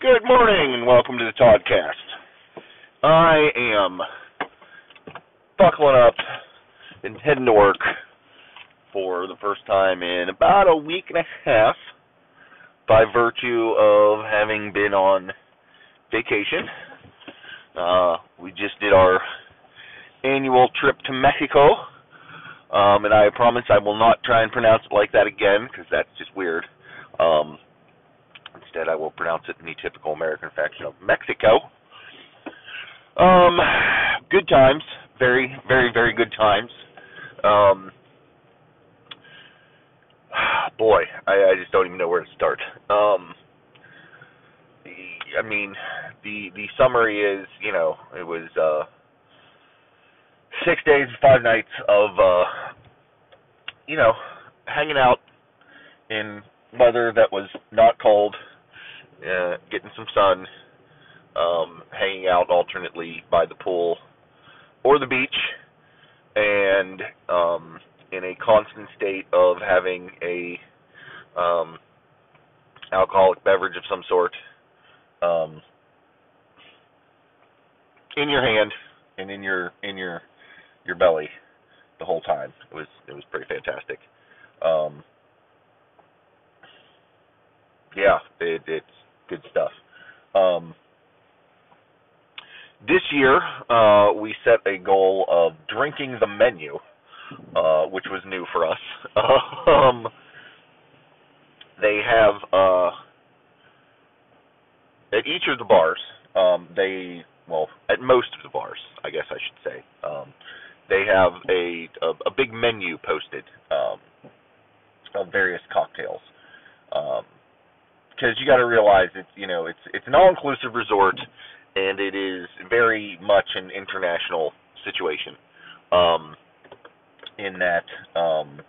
Good morning and welcome to the Toddcast. I am buckling up and heading to work for the first time in about a week and a half by virtue of having been on vacation. Uh, we just did our annual trip to Mexico, um, and I promise I will not try and pronounce it like that again because that's just weird. Um, Instead, I will pronounce it in the typical American fashion of Mexico. Um, good times, very, very, very good times. Um, boy, I, I just don't even know where to start. Um, I mean, the the summary is, you know, it was uh, six days, five nights of, uh, you know, hanging out in weather that was not cold uh, getting some sun, um, hanging out alternately by the pool or the beach, and um, in a constant state of having a um, alcoholic beverage of some sort um, in your hand and in your in your your belly the whole time. It was it was pretty fantastic. Um, yeah, it, it's good stuff. Um, this year, uh, we set a goal of drinking the menu, uh, which was new for us. um, they have uh, at each of the bars. Um, they well, at most of the bars, I guess I should say. Um, they have a, a a big menu posted um, of various cocktails. Um, because you got to realize it's you know it's it's an all-inclusive resort, and it is very much an international situation. Um, in that um,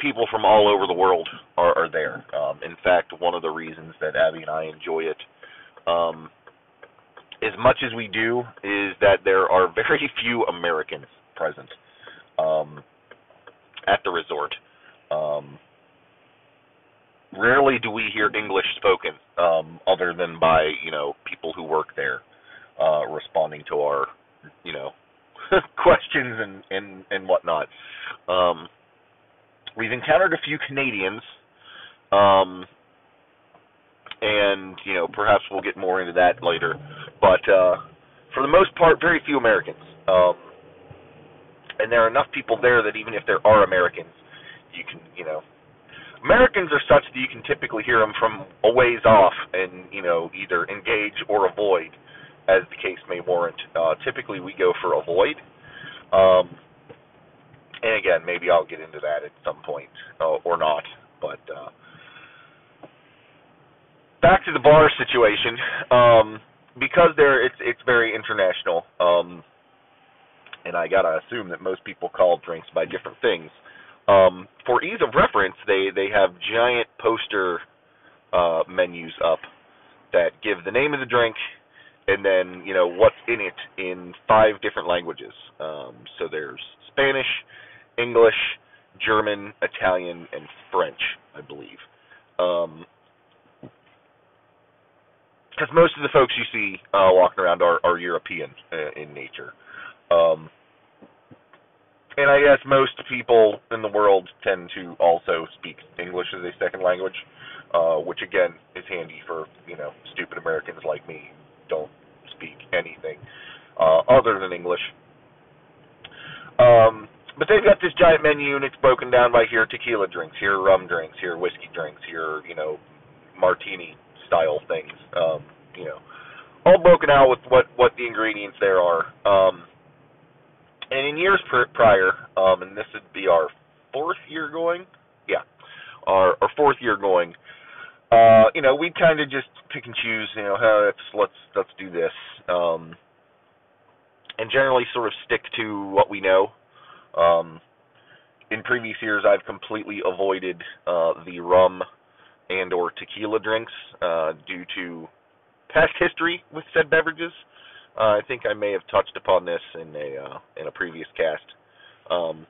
people from all over the world are, are there. Um, in fact, one of the reasons that Abby and I enjoy it um, as much as we do is that there are very few Americans present um, at the resort. Um, rarely do we hear English spoken, um, other than by you know people who work there, uh, responding to our you know questions and and and whatnot. Um, we've encountered a few Canadians, um, and you know perhaps we'll get more into that later. But uh, for the most part, very few Americans. Um, and there are enough people there that even if there are Americans, you can you know Americans are such that you can typically hear them from a ways off and, you know, either engage or avoid, as the case may warrant. Uh, typically, we go for avoid. Um, and again, maybe I'll get into that at some point, uh, or not. But uh, back to the bar situation, um, because there it's it's very international, um, and I gotta assume that most people call drinks by different things. Um, for ease of reference, they they have giant poster uh, menus up that give the name of the drink and then you know what's in it in five different languages. Um, so there's Spanish, English, German, Italian, and French, I believe. Um, because most of the folks you see uh, walking around are, are European uh, in nature. Um, and I guess most people in the world tend to also speak English as a second language, uh, which again is handy for you know stupid Americans like me don't speak anything uh, other than English. Um, but they've got this giant menu, and it's broken down by here tequila drinks, here rum drinks, here whiskey drinks, here you know martini style things. Um, you know, all broken out with what what the ingredients there are. Um, and in years pr- prior, um, and this would be our fourth year going, yeah, our, our fourth year going. Uh, you know, we kind of just pick and choose. You know, hey, let's let's let's do this, um, and generally sort of stick to what we know. Um, in previous years, I've completely avoided uh, the rum and or tequila drinks uh, due to past history with said beverages. Uh, I think I may have touched upon this in a uh, in a previous cast, um,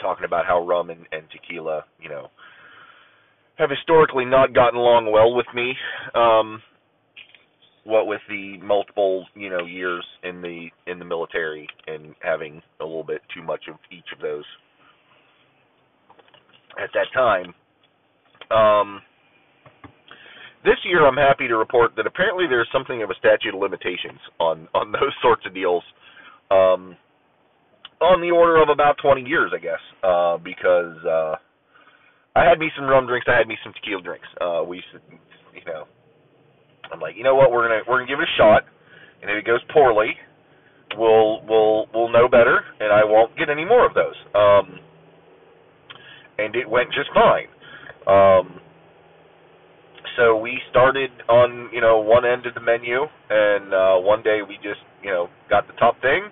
talking about how rum and, and tequila, you know, have historically not gotten along well with me. Um, what with the multiple you know years in the in the military and having a little bit too much of each of those at that time. Um, this year, I'm happy to report that apparently there's something of a statute of limitations on on those sorts of deals. Um, on the order of about 20 years, I guess, uh, because uh, I had me some rum drinks, I had me some tequila drinks. Uh, we, you know, I'm like, you know what, we're gonna we're gonna give it a shot, and if it goes poorly, we'll we'll we'll know better, and I won't get any more of those. Um, and it went just fine. Um, so we started on you know one end of the menu, and uh, one day we just you know got the top thing,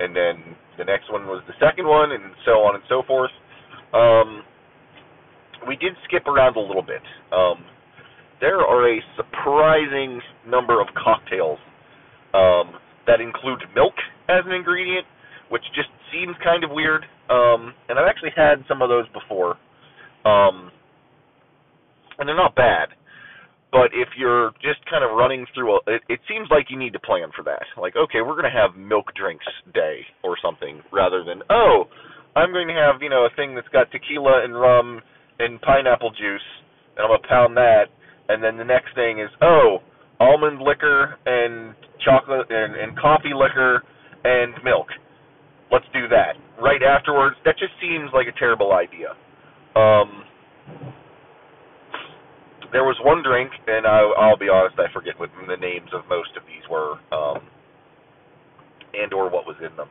and then the next one was the second one, and so on and so forth. Um, we did skip around a little bit. Um, there are a surprising number of cocktails um, that include milk as an ingredient, which just seems kind of weird. Um, and I've actually had some of those before, um, and they're not bad. But if you're just kind of running through a, it, it seems like you need to plan for that. Like, okay, we're going to have milk drinks day or something, rather than oh, I'm going to have you know a thing that's got tequila and rum and pineapple juice, and I'm gonna pound that, and then the next thing is oh, almond liquor and chocolate and, and coffee liquor and milk. Let's do that right afterwards. That just seems like a terrible idea. Um, there was one drink, and I, I'll be honest, I forget what the names of most of these were, um, and or what was in them.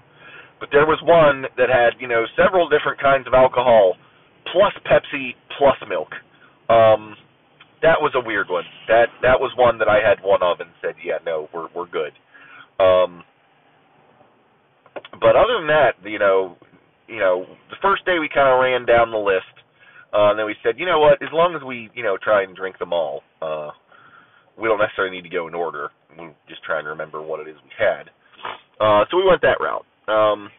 But there was one that had, you know, several different kinds of alcohol, plus Pepsi, plus milk. Um, that was a weird one. That that was one that I had one of and said, yeah, no, we're we're good. Um, but other than that, you know, you know, the first day we kind of ran down the list uh, and then we said, you know what? As long as we, you know, try and drink them all, uh, we don't necessarily need to go in order. We're just trying to remember what it is we had. Uh, so we went that route. Um,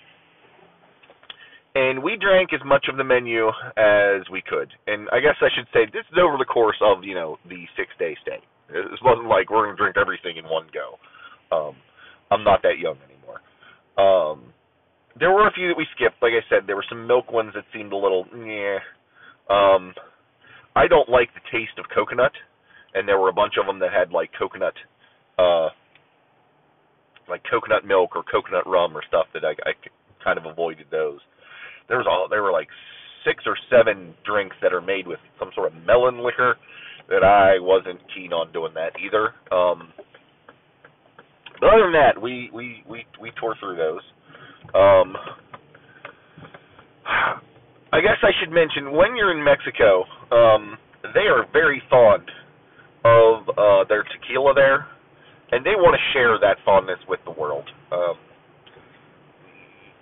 and we drank as much of the menu as we could. And I guess I should say this is over the course of, you know, the six day stay. This wasn't like we're going to drink everything in one go. Um, I'm not that young anymore. Um, there were a few that we skipped. Like I said, there were some milk ones that seemed a little, yeah. Um, I don't like the taste of coconut, and there were a bunch of them that had like coconut, uh, like coconut milk or coconut rum or stuff that I, I kind of avoided those. There was all there were like six or seven drinks that are made with some sort of melon liquor that I wasn't keen on doing that either. Um, but other than that, we we we we tore through those. Um, I guess I should mention when you're in Mexico, um, they are very fond of uh, their tequila there, and they want to share that fondness with the world. Um,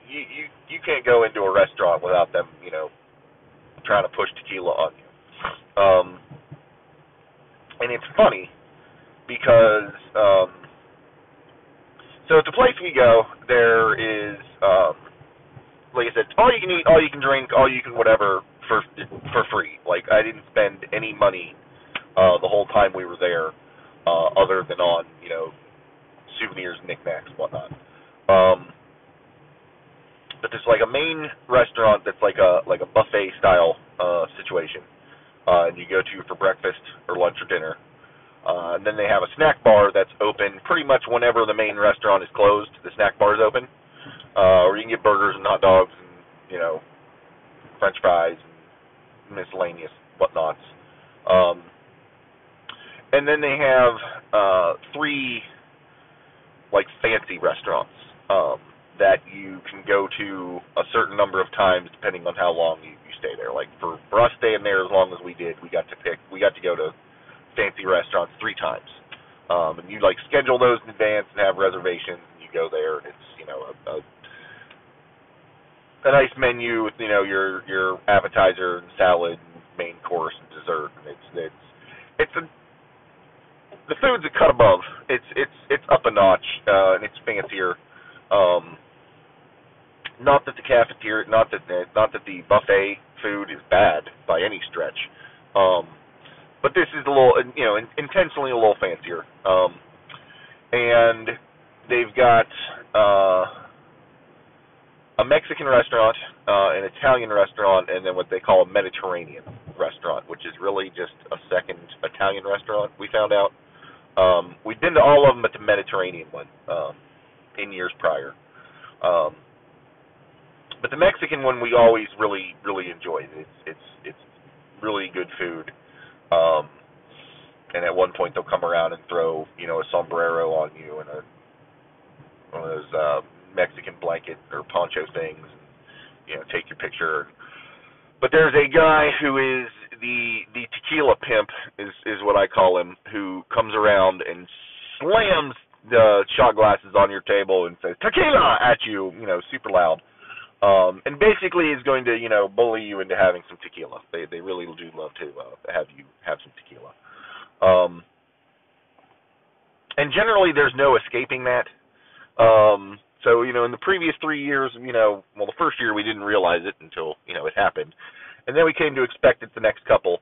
you you you can't go into a restaurant without them, you know, trying to push tequila on you. Um, and it's funny because um, so at the place we go, there is um, like I said, all you can eat, all you can drink, all you can whatever for for free. Like I didn't spend any money uh the whole time we were there, uh other than on, you know, souvenirs, knickknacks, whatnot. Um but there's like a main restaurant that's like a like a buffet style uh situation. Uh and you go to for breakfast or lunch or dinner. Uh and then they have a snack bar that's open pretty much whenever the main restaurant is closed, the snack bar is open uh, or you can get burgers and hot dogs and you know French fries and miscellaneous whatnots. Um, and then they have uh, three like fancy restaurants um, that you can go to a certain number of times depending on how long you, you stay there. Like for for us staying there as long as we did, we got to pick we got to go to fancy restaurants three times. Um, and you like schedule those in advance and have reservations. And you go there, and it's you know a, a a nice menu with you know your your appetizer and salad, main course and dessert, and it's it's it's a the food's a cut above. It's it's it's up a notch uh, and it's fancier. Um, not that the cafeteria, not that the, not that the buffet food is bad by any stretch. Um, but this is a little, you know, intentionally a little fancier. Um, and they've got uh, a Mexican restaurant, uh, an Italian restaurant, and then what they call a Mediterranean restaurant, which is really just a second Italian restaurant. We found out. Um, we've been to all of them, but the Mediterranean one um, in years prior. Um, but the Mexican one we always really really enjoyed. It's it's it's really good food. Um, and at one point they'll come around and throw you know a sombrero on you and a one of those uh, Mexican blanket or poncho things, you know, take your picture. But there's a guy who is the the tequila pimp is is what I call him, who comes around and slams the shot glasses on your table and says tequila at you, you know, super loud. Um, and basically is going to, you know, bully you into having some tequila. They they really do love to uh, have you have some tequila. Um, and generally, there's no escaping that. Um, so you know, in the previous three years, you know, well, the first year we didn't realize it until you know it happened, and then we came to expect it the next couple.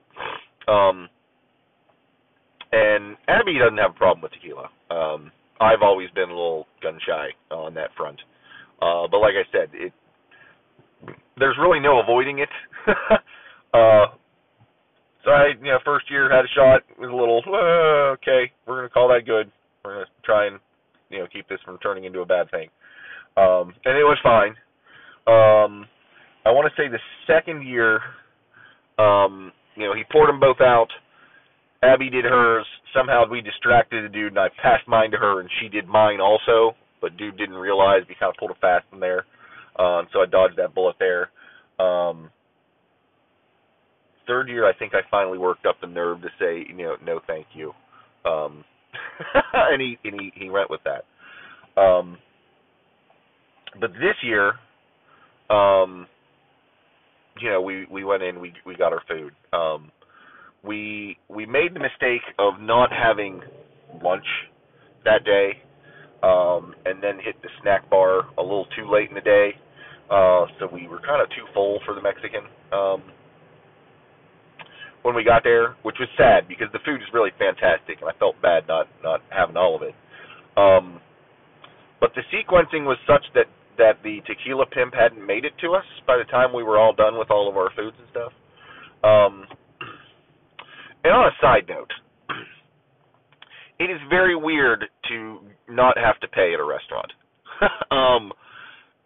Um, and Abby doesn't have a problem with tequila. Um, I've always been a little gun shy on that front. Uh, but like I said, it there's really no avoiding it. uh, so I, you know, first year had a shot. Was a little okay. We're gonna call that good. We're gonna try and you know keep this from turning into a bad thing. Um, and it was fine. Um, I want to say the second year, um, you know, he poured them both out. Abby did hers. Somehow we distracted the dude, and I passed mine to her, and she did mine also. But dude didn't realize we kind of pulled a fast in there, um, so I dodged that bullet there. Um, third year, I think I finally worked up the nerve to say, you know, no, thank you. Um, and he and he he went with that. Um, but this year, um, you know, we we went in, we we got our food. Um, we we made the mistake of not having lunch that day, um, and then hit the snack bar a little too late in the day. Uh, so we were kind of too full for the Mexican um, when we got there, which was sad because the food is really fantastic, and I felt bad not not having all of it. Um, but the sequencing was such that that the tequila pimp hadn't made it to us by the time we were all done with all of our foods and stuff. Um, and on a side note, it is very weird to not have to pay at a restaurant. um,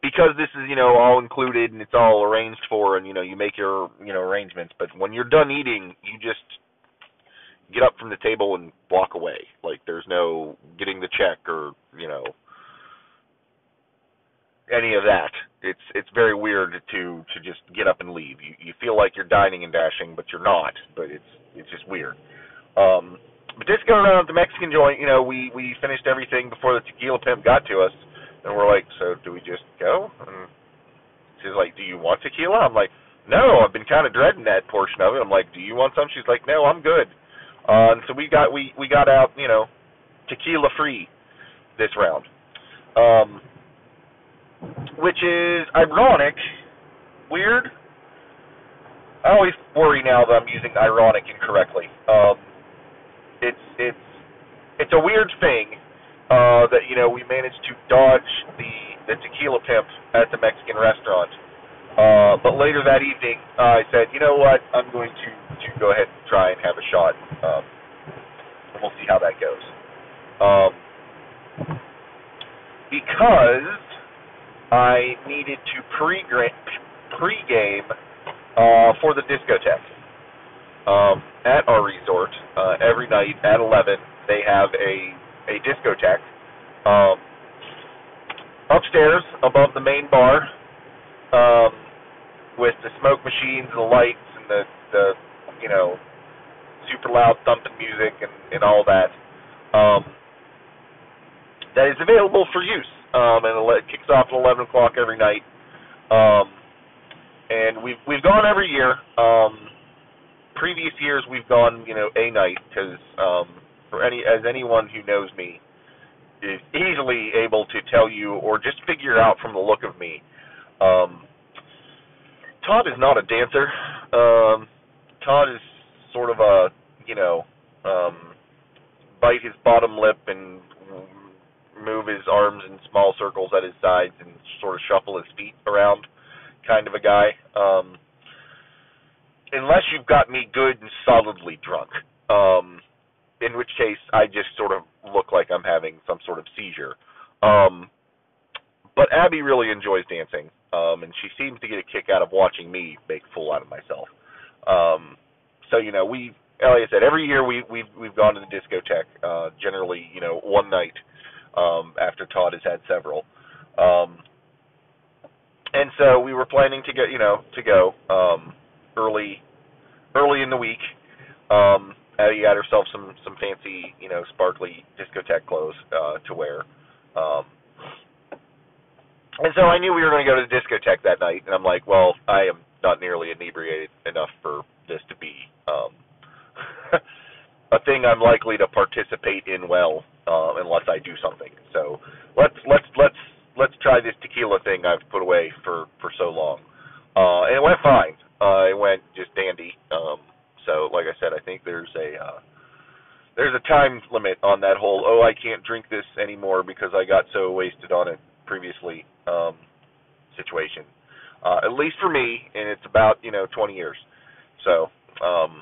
because this is, you know, all included and it's all arranged for and you know, you make your, you know, arrangements, but when you're done eating, you just get up from the table and walk away. Like there's no getting the check or, you know, any of that. It's it's very weird to to just get up and leave. You you feel like you're dining and dashing, but you're not. But it's it's just weird. Um, but just going around the Mexican joint, you know, we we finished everything before the tequila pimp got to us, and we're like, so do we just go? And she's like, do you want tequila? I'm like, no, I've been kind of dreading that portion of it. I'm like, do you want some? She's like, no, I'm good. Uh, and so we got we we got out, you know, tequila free this round. Um, which is ironic, weird. I always worry now that I'm using ironic incorrectly. Um, it's it's it's a weird thing uh, that you know we managed to dodge the the tequila pimp at the Mexican restaurant. Uh, but later that evening, uh, I said, you know what, I'm going to to go ahead and try and have a shot. Um, and we'll see how that goes. Um, because I needed to pre pre-game uh, for the discotheque. Um, at our resort, uh, every night at 11, they have a a discotheque um, upstairs above the main bar um, with the smoke machines, the lights, and the the you know super loud thumping music and and all that. Um, that is available for use um, and it kicks off at 11 o'clock every night. Um, and we've we've gone every year. Um, previous years we've gone, you know, a night because um, for any as anyone who knows me is easily able to tell you or just figure out from the look of me. Um, Todd is not a dancer. Um, Todd is sort of a you know, um, bite his bottom lip and move his arms in small circles at his sides and sort of shuffle his feet around, kind of a guy. Um, unless you've got me good and solidly drunk, um, in which case I just sort of look like I'm having some sort of seizure. Um, but Abby really enjoys dancing, um, and she seems to get a kick out of watching me make fool out of myself. Um, so you know, we, I said, every year we we've we've gone to the discotheque. Uh, generally, you know, one night um, after Todd has had several. Um, and so we were planning to get, you know, to go um, early, early in the week. Um, Addie got herself some some fancy, you know, sparkly discotheque clothes uh, to wear. Um, and so I knew we were going to go to the discotheque that night, and I'm like, well, I am not nearly inebriated enough for this to be um, a thing I'm likely to participate in well, uh, unless I do something. So let's let's let's let's try this tequila thing I've put away for for so long, uh, and it went fine. Uh, it went just dandy. Um, so like I said, I think there's a uh, there's a time limit on that whole oh I can't drink this anymore because I got so wasted on it previously um, situation. Uh, at least for me, and it's about you know 20 years. So, um,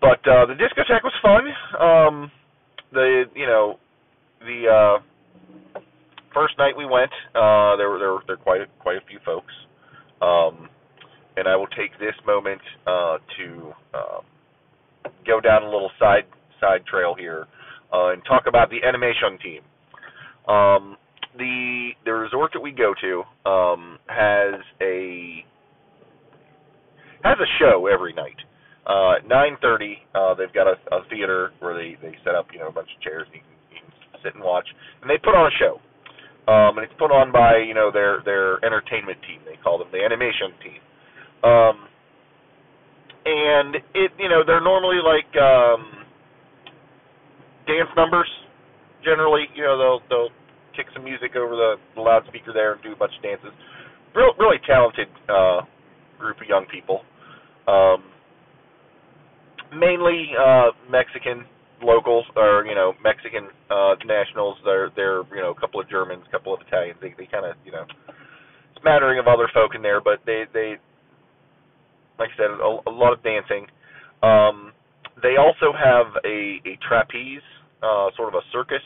but uh, the discotheque was fun. Um, the you know the uh, first night we went, uh, there were there were there were quite a, quite a few folks. Um, and I will take this moment uh, to uh, go down a little side side trail here uh, and talk about the animation team. Um, the the resort that we go to um, has a has a show every night. Uh, at 9:30, uh, they've got a, a theater where they they set up you know a bunch of chairs and you can, you can sit and watch, and they put on a show. Um, and it's put on by you know their their entertainment team. They call them the animation team. Um, and it you know they're normally like um, dance numbers. Generally, you know they'll they'll kick some music over the, the loudspeaker there and do a bunch of dances. Real, really talented uh, group of young people. Um, mainly uh, Mexican locals or you know Mexican uh, nationals. They're they're you know a couple of Germans, a couple of Italians. They they kind of you know smattering of other folk in there, but they they like I said a, a lot of dancing. Um, they also have a a trapeze, uh, sort of a circus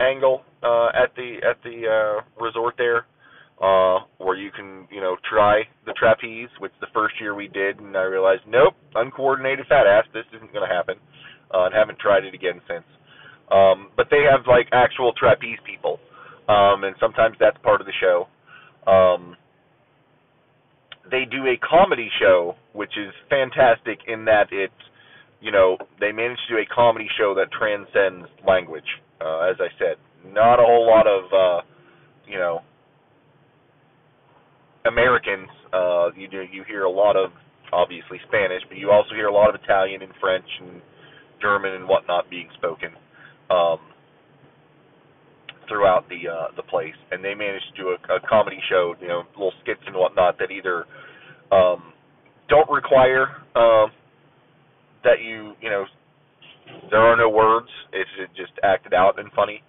angle uh, at the at the uh, resort there, uh, where you can you know try the trapeze, which the first year we did, and I realized nope, uncoordinated fat ass, this isn't going to happen, uh, and haven't tried it again since. Um, but they have like actual trapeze people, um, and sometimes that's part of the show. Um, they do a comedy show, which is fantastic in that it's, you know, they manage to do a comedy show that transcends language. Uh, as I said, not a whole lot of uh, you know Americans. Uh, you do you hear a lot of obviously Spanish, but you also hear a lot of Italian and French and German and whatnot being spoken um, throughout the uh, the place. And they managed to do a, a comedy show, you know, little skits and whatnot that either um, don't require uh, that you you know there are no words. It's just acted out and funny.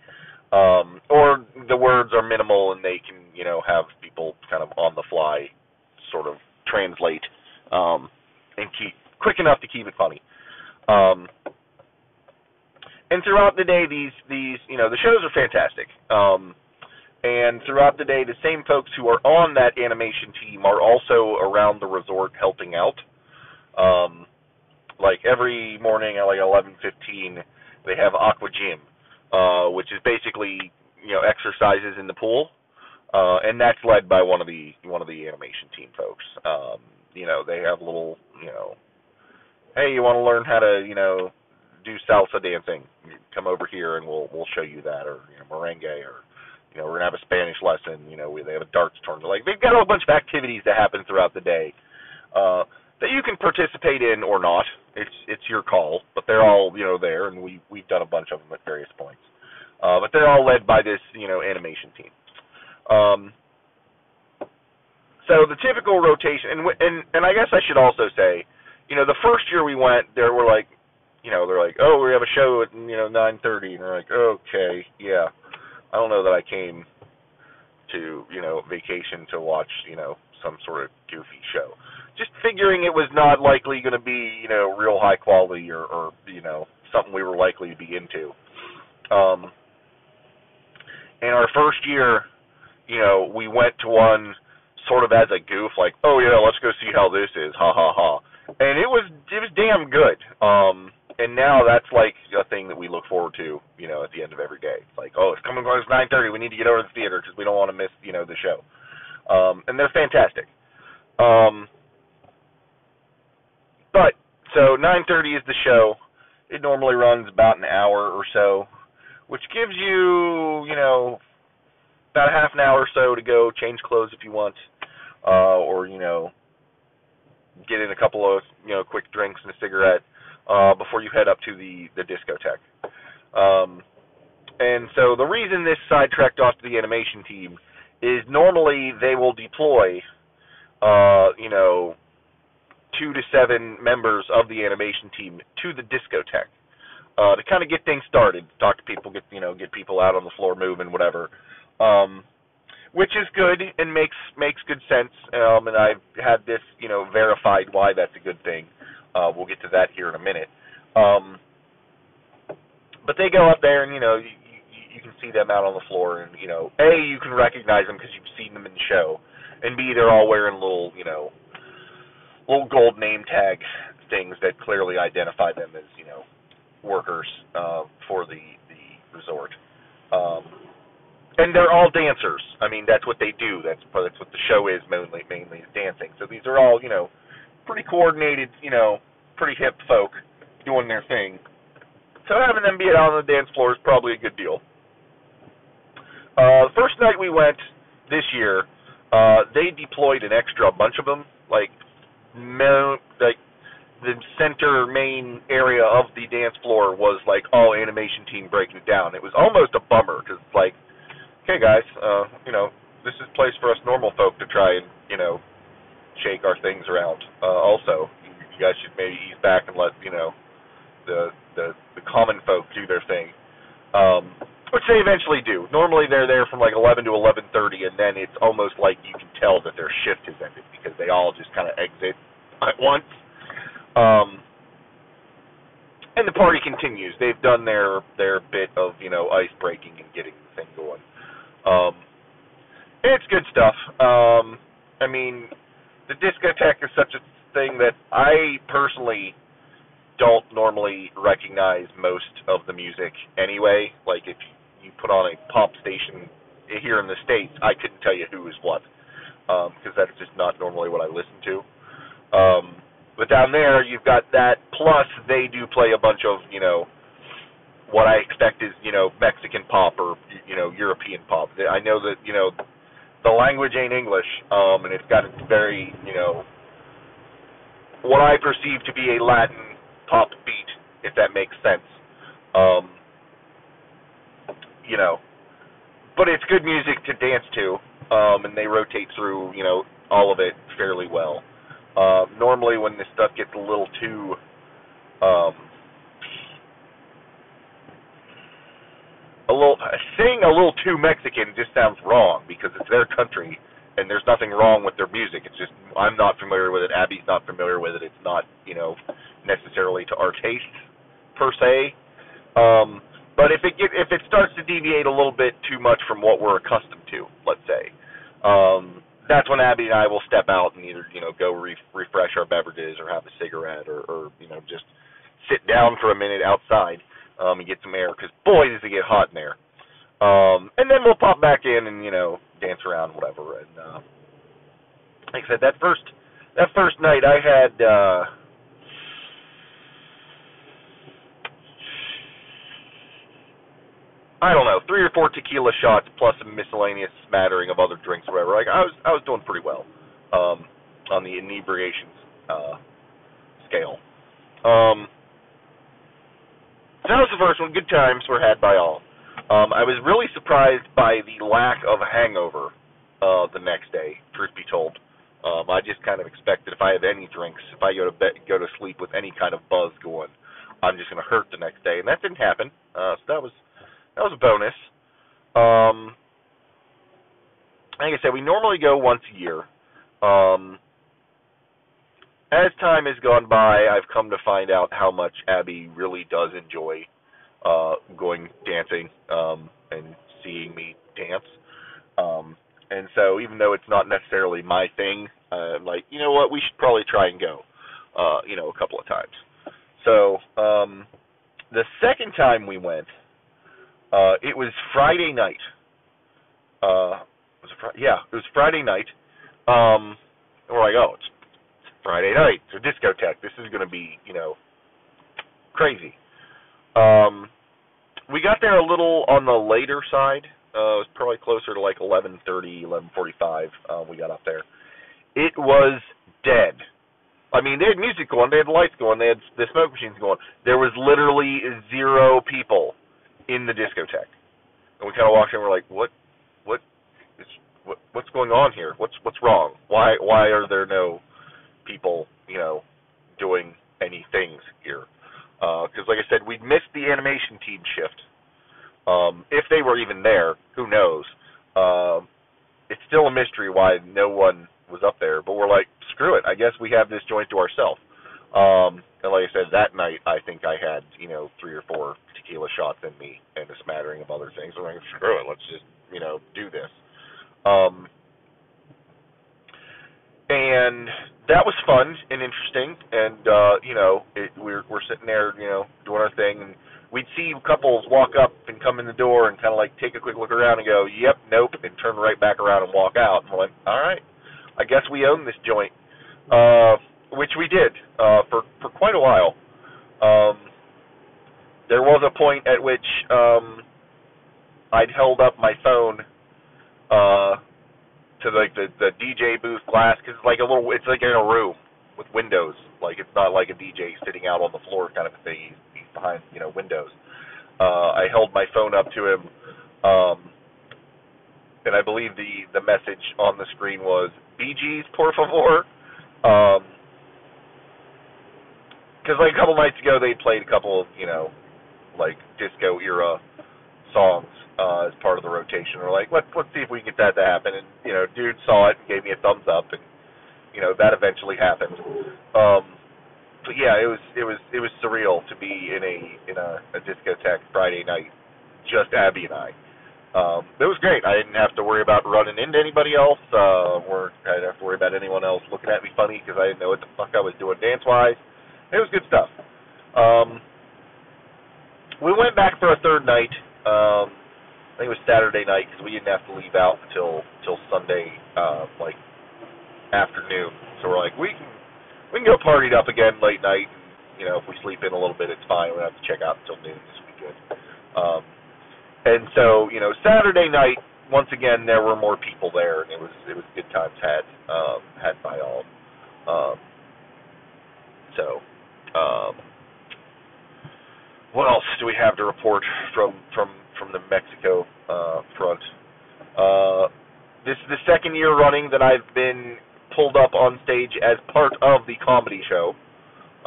Um, or the words are minimal and they can, you know, have people kind of on the fly sort of translate um, and keep quick enough to keep it funny. Um, and throughout the day, these these you know the shows are fantastic. Um, and throughout the day, the same folks who are on that animation team are also around the resort helping out. Um, like every morning at like 11:15, they have aqua gym, uh, which is basically you know exercises in the pool, uh, and that's led by one of the one of the animation team folks. Um, you know, they have little you know, hey, you want to learn how to you know do salsa dancing? Come over here and we'll we'll show you that, or you know, merengue, or you know, we're gonna have a Spanish lesson. You know, they have a darts tournament. Like they've got a whole bunch of activities that happen throughout the day. Uh, that you can participate in or not. It's it's your call, but they're all you know there, and we we've done a bunch of them at various points. Uh, but they're all led by this you know animation team. Um, so the typical rotation, and and and I guess I should also say, you know, the first year we went, there were like, you know, they're like, oh, we have a show at you know 9:30, and they're like, okay, yeah, I don't know that I came to you know vacation to watch you know some sort of goofy show. Just figuring it was not likely going to be you know real high quality or or you know something we were likely to be into. Um, in our first year, you know, we went to one sort of as a goof, like, oh yeah, let's go see how this is, ha ha ha, and it was it was damn good. Um, and now that's like a thing that we look forward to, you know, at the end of every day. It's like, oh, it's coming close nine thirty. We need to get over to the theater because we don't want to miss, you know, the show. Um, and they're fantastic. Um, but so nine thirty is the show. It normally runs about an hour or so, which gives you, you know, about a half an hour or so to go change clothes if you want, uh, or you know, get in a couple of you know quick drinks and a cigarette uh, before you head up to the the discotheque. Um, and so the reason this sidetracked off to the animation team is normally they will deploy, uh, you know, two to seven members of the animation team to the discotheque uh, to kind of get things started, talk to people, get you know, get people out on the floor moving, whatever. Um, which is good and makes makes good sense. Um, and I've had this, you know, verified why that's a good thing. Uh, we'll get to that here in a minute. Um, but they go up there and you know you, you, you can see them out on the floor and you know a you can recognize them because you've seen them in the show, and b they're all wearing little you know little gold name tag things that clearly identify them as you know workers uh, for the the resort. Um, and they're all dancers. I mean, that's what they do. That's that's what the show is mainly mainly is dancing. So these are all you know pretty coordinated, you know, pretty hip folk doing their thing. So having them be out on the dance floor is probably a good deal. Uh, the first night we went this year, uh, they deployed an extra bunch of them, like, mo- like the center main area of the dance floor was like all animation team breaking it down. It was almost a bummer because like, okay guys, uh, you know, this is a place for us normal folk to try and you know shake our things around. Uh, also, you guys should maybe ease back and let you know the the, the common folk do their thing, um, which they eventually do. Normally, they're there from like 11 to 11:30, and then it's almost like you can tell that their shift has ended because they all just kind of exit at once. Um, and the party continues. They've done their their bit of you know ice breaking and getting the thing going. Um, it's good stuff. Um, I mean, the discotheque is such a thing that I personally don't normally recognize most of the music anyway. Like if you put on a pop station here in the states, I couldn't tell you who is what because um, that's just not normally what I listen to. Um, but down there, you've got that. Plus, they do play a bunch of you know what I expect is you know Mexican pop or you know European pop. I know that you know the language ain't English, um, and it's got a very, you know, what I perceive to be a Latin pop beat, if that makes sense. Um, you know, but it's good music to dance to, um, and they rotate through, you know, all of it fairly well. Uh, normally, when this stuff gets a little too um, a little saying a little too Mexican just sounds wrong because it's their country and there's nothing wrong with their music. It's just I'm not familiar with it. Abby's not familiar with it. It's not you know necessarily to our taste per se. Um, but if it get, if it starts to deviate a little bit too much from what we're accustomed to, let's say, um, that's when Abby and I will step out and either you know go re- refresh our beverages or have a cigarette or, or you know just sit down for a minute outside um, and get some air because boy does it get hot in there. Um, and then we'll pop back in and you know dance around whatever. And uh, like I said, that first that first night I had. Uh, I don't know, three or four tequila shots plus a miscellaneous smattering of other drinks, or whatever. Like I was, I was doing pretty well um, on the inebriation uh, scale. Um, that was the first one. Good times were had by all. Um, I was really surprised by the lack of hangover uh, the next day. Truth be told, Um, I just kind of expected if I have any drinks, if I go to bed, go to sleep with any kind of buzz going, I'm just going to hurt the next day, and that didn't happen. Uh, so that was that was a bonus. Um, like I said, we normally go once a year. Um, as time has gone by, I've come to find out how much Abby really does enjoy uh, going dancing um, and seeing me dance. Um, and so, even though it's not necessarily my thing, uh, I'm like, you know what, we should probably try and go, uh, you know, a couple of times. So, um, the second time we went, uh, it was Friday night. Uh, was it? Yeah, it was Friday night. Um, we're like, oh, it's Friday night. It's a discotheque. This is going to be, you know, crazy. Um, we got there a little on the later side. Uh, it was probably closer to like 11:30, 11:45. Uh, we got up there. It was dead. I mean, they had music going, they had lights going, they had the smoke machines going. There was literally zero people in the discotheque, and we kind of walked in. We're like, what, what, what's going on here? What's what's wrong? Why why are there no people, you know, doing any things here? Because, uh, like I said, we missed the animation team shift. Um, if they were even there, who knows? Um, it's still a mystery why no one was up there. But we're like, screw it. I guess we have this joint to ourselves. Um, and like I said, that night I think I had you know three or four tequila shots in me and a smattering of other things. I'm like, screw it. Let's just you know do this. Um, and that was fun and interesting. And uh, you know, it, we're we're sitting there, you know, doing our thing, and we'd see couples walk up and come in the door and kind of like take a quick look around and go, "Yep, nope," and turn right back around and walk out. And we're like, "All right, I guess we own this joint," uh, which we did uh, for for quite a while. Um, there was a point at which um, I'd held up my phone uh, to like the the DJ booth glass because it's like a little, it's like in a room with windows. Like it's not like a DJ sitting out on the floor kind of a thing. He's behind you know windows. Uh, I held my phone up to him, um, and I believe the the message on the screen was "Bee Gees por favor." Um, because like a couple nights ago they played a couple of you know like disco era songs uh, as part of the rotation. We're like, let's let's see if we can get that to happen. And you know, dude saw it and gave me a thumbs up, and you know that eventually happened. Um, but yeah, it was it was it was surreal to be in a in a, a discotheque Friday night, just Abby and I. Um, it was great. I didn't have to worry about running into anybody else, uh, or I didn't have to worry about anyone else looking at me funny because I didn't know what the fuck I was doing dance wise. It was good stuff. Um, we went back for a third night. Um, I think it was Saturday night because we didn't have to leave out until till Sunday, uh, like afternoon. So we're like, we can we can go partied up again late night. You know, if we sleep in a little bit, it's fine. We don't have to check out until noon. This will be good. Um, and so, you know, Saturday night, once again, there were more people there, and it was it was good times had um, had by all. Um, so, um, what else do we have to report from from from the Mexico uh, front? Uh, this is the second year running that I've been pulled up on stage as part of the comedy show.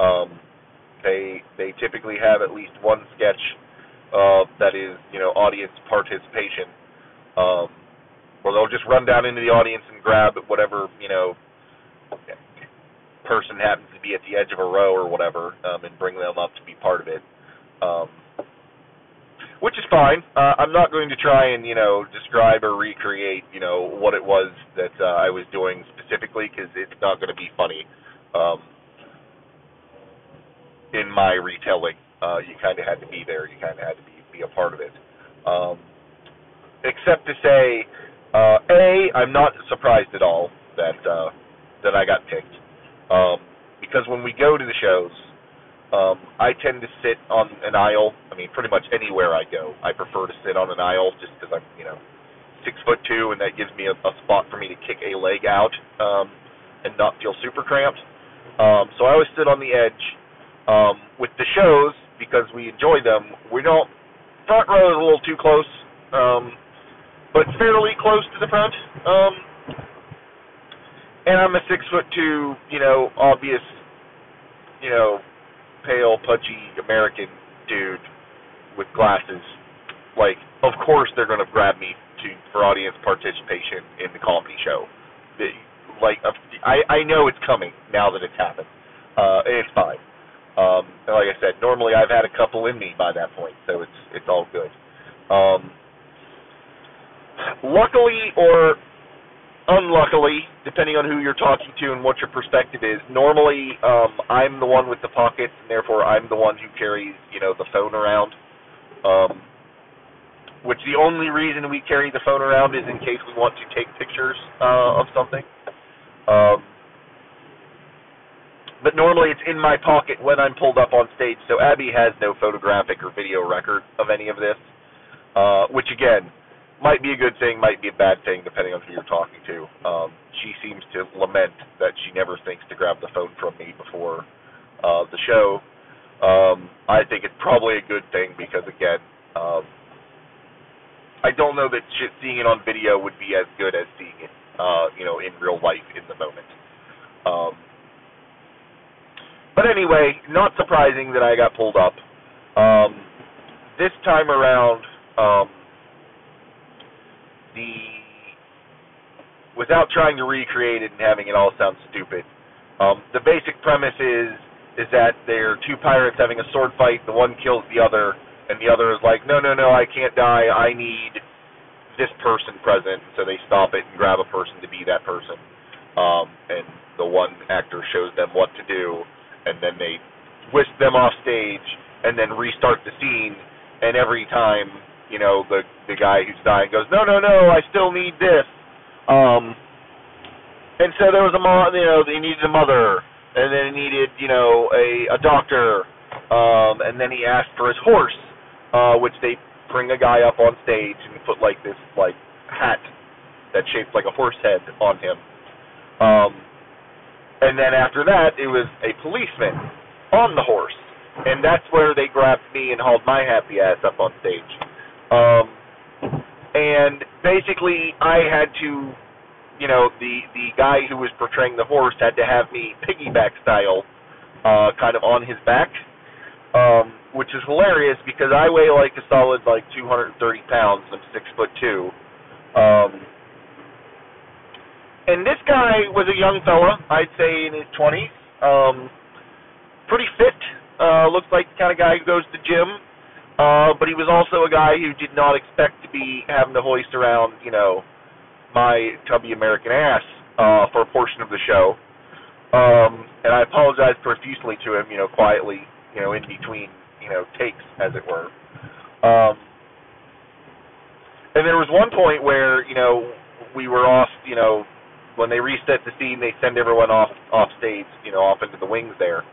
Um, they they typically have at least one sketch uh, that is you know audience participation, um, where they'll just run down into the audience and grab whatever you know person happens to be at the edge of a row or whatever, um, and bring them up to be part of it. Um, which is fine. Uh, I'm not going to try and you know describe or recreate you know what it was that uh, I was doing specifically because it's not going to be funny. Um, in my retelling, uh, you kind of had to be there. You kind of had to be be a part of it. Um, except to say, uh, a, I'm not surprised at all that uh, that I got picked, um, because when we go to the shows, um, I tend to sit on an aisle. I mean, pretty much anywhere I go, I prefer to sit on an aisle just because I'm, you know, six foot two, and that gives me a, a spot for me to kick a leg out um, and not feel super cramped. Um, so I always sit on the edge. Um, with the shows, because we enjoy them, we don't. Front row is a little too close, um, but fairly close to the front. Um, and I'm a six foot two, you know, obvious, you know, pale, pudgy American dude with glasses. Like, of course they're going to grab me to for audience participation in the comedy show. The, like, I I know it's coming now that it's happened. Uh, it's fine. Um, like I said, normally I've had a couple in me by that point, so it's it's all good. Um, luckily or unluckily, depending on who you're talking to and what your perspective is, normally um, I'm the one with the pockets, and therefore I'm the one who carries, you know, the phone around. Um, which the only reason we carry the phone around is in case we want to take pictures uh, of something. Um, but normally it's in my pocket when I'm pulled up on stage, so Abby has no photographic or video record of any of this, uh, which again might be a good thing, might be a bad thing, depending on who you're talking to. Um, she seems to lament that she never thinks to grab the phone from me before uh, the show. Um, I think it's probably a good thing because, again, um, I don't know that seeing it on video would be as good as seeing it, uh, you know, in real life in the moment. Um, but anyway, not surprising that I got pulled up. Um, this time around, um, the without trying to recreate it and having it all sound stupid. Um, the basic premise is is that they're two pirates having a sword fight. The one kills the other, and the other is like, no, no, no, I can't die. I need this person present. So they stop it and grab a person to be that person. Um, and the one actor shows them what to do, and then they whisk them off stage, and then restart the scene. And every time you know, the the guy who's dying goes, no, no, no, I still need this. Um, and so there was a mo- you know, he needed a mother, and then he needed, you know, a a doctor, um, and then he asked for his horse, uh, which they bring a guy up on stage and put like this like hat that shaped like a horse head on him. Um, and then after that, it was a policeman on the horse, and that's where they grabbed me and hauled my happy ass up on stage. Um, and basically, I had to, you know, the the guy who was portraying the horse had to have me piggyback style, uh, kind of on his back, um, which is hilarious because I weigh like a solid like 230 pounds. I'm six foot two. Um, and this guy was a young fella, I'd say in his 20s. Um, pretty fit. Uh, looks like the kind of guy who goes to the gym. Uh, but he was also a guy who did not expect to be having to hoist around, you know, my tubby American ass uh, for a portion of the show. Um, and I apologized profusely to him, you know, quietly, you know, in between, you know, takes, as it were. Um, and there was one point where, you know, we were off, you know, when they reset the scene, they send everyone off off stage, you know, off into the wings there.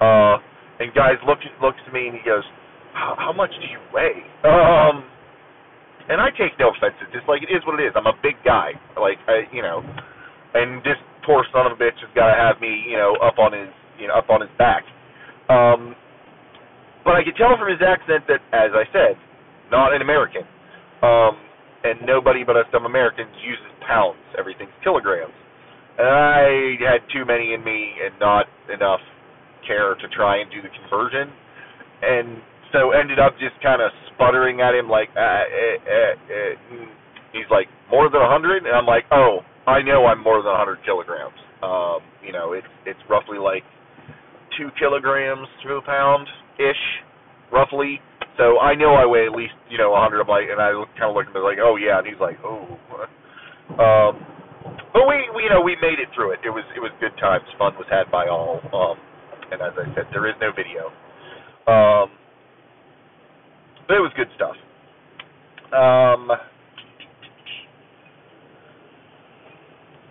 Uh, and guys look looks to me and he goes, how, how much do you weigh? Um, and I take no offense. It's just like it is what it is. I'm a big guy, like I, you know, and this poor son of a bitch has got to have me, you know, up on his, you know, up on his back. Um, but I could tell from his accent that, as I said, not an American. Um, and nobody but us dumb Americans uses pounds. Everything's kilograms. And I had too many in me and not enough care to try and do the conversion. And so ended up just kind of sputtering at him like, uh, uh, uh, uh, he's like more than a hundred, and I'm like, oh, I know I'm more than a hundred kilograms. Um, you know, it's it's roughly like two kilograms to a pound ish, roughly. So I know I weigh at least you know a hundred. I'm like, and I kind of look at him like, oh yeah, and he's like, oh. Um, but we, we, you know, we made it through it. It was it was good times. Fun was had by all. Um, and as I said, there is no video. Um, but it was good stuff. Um,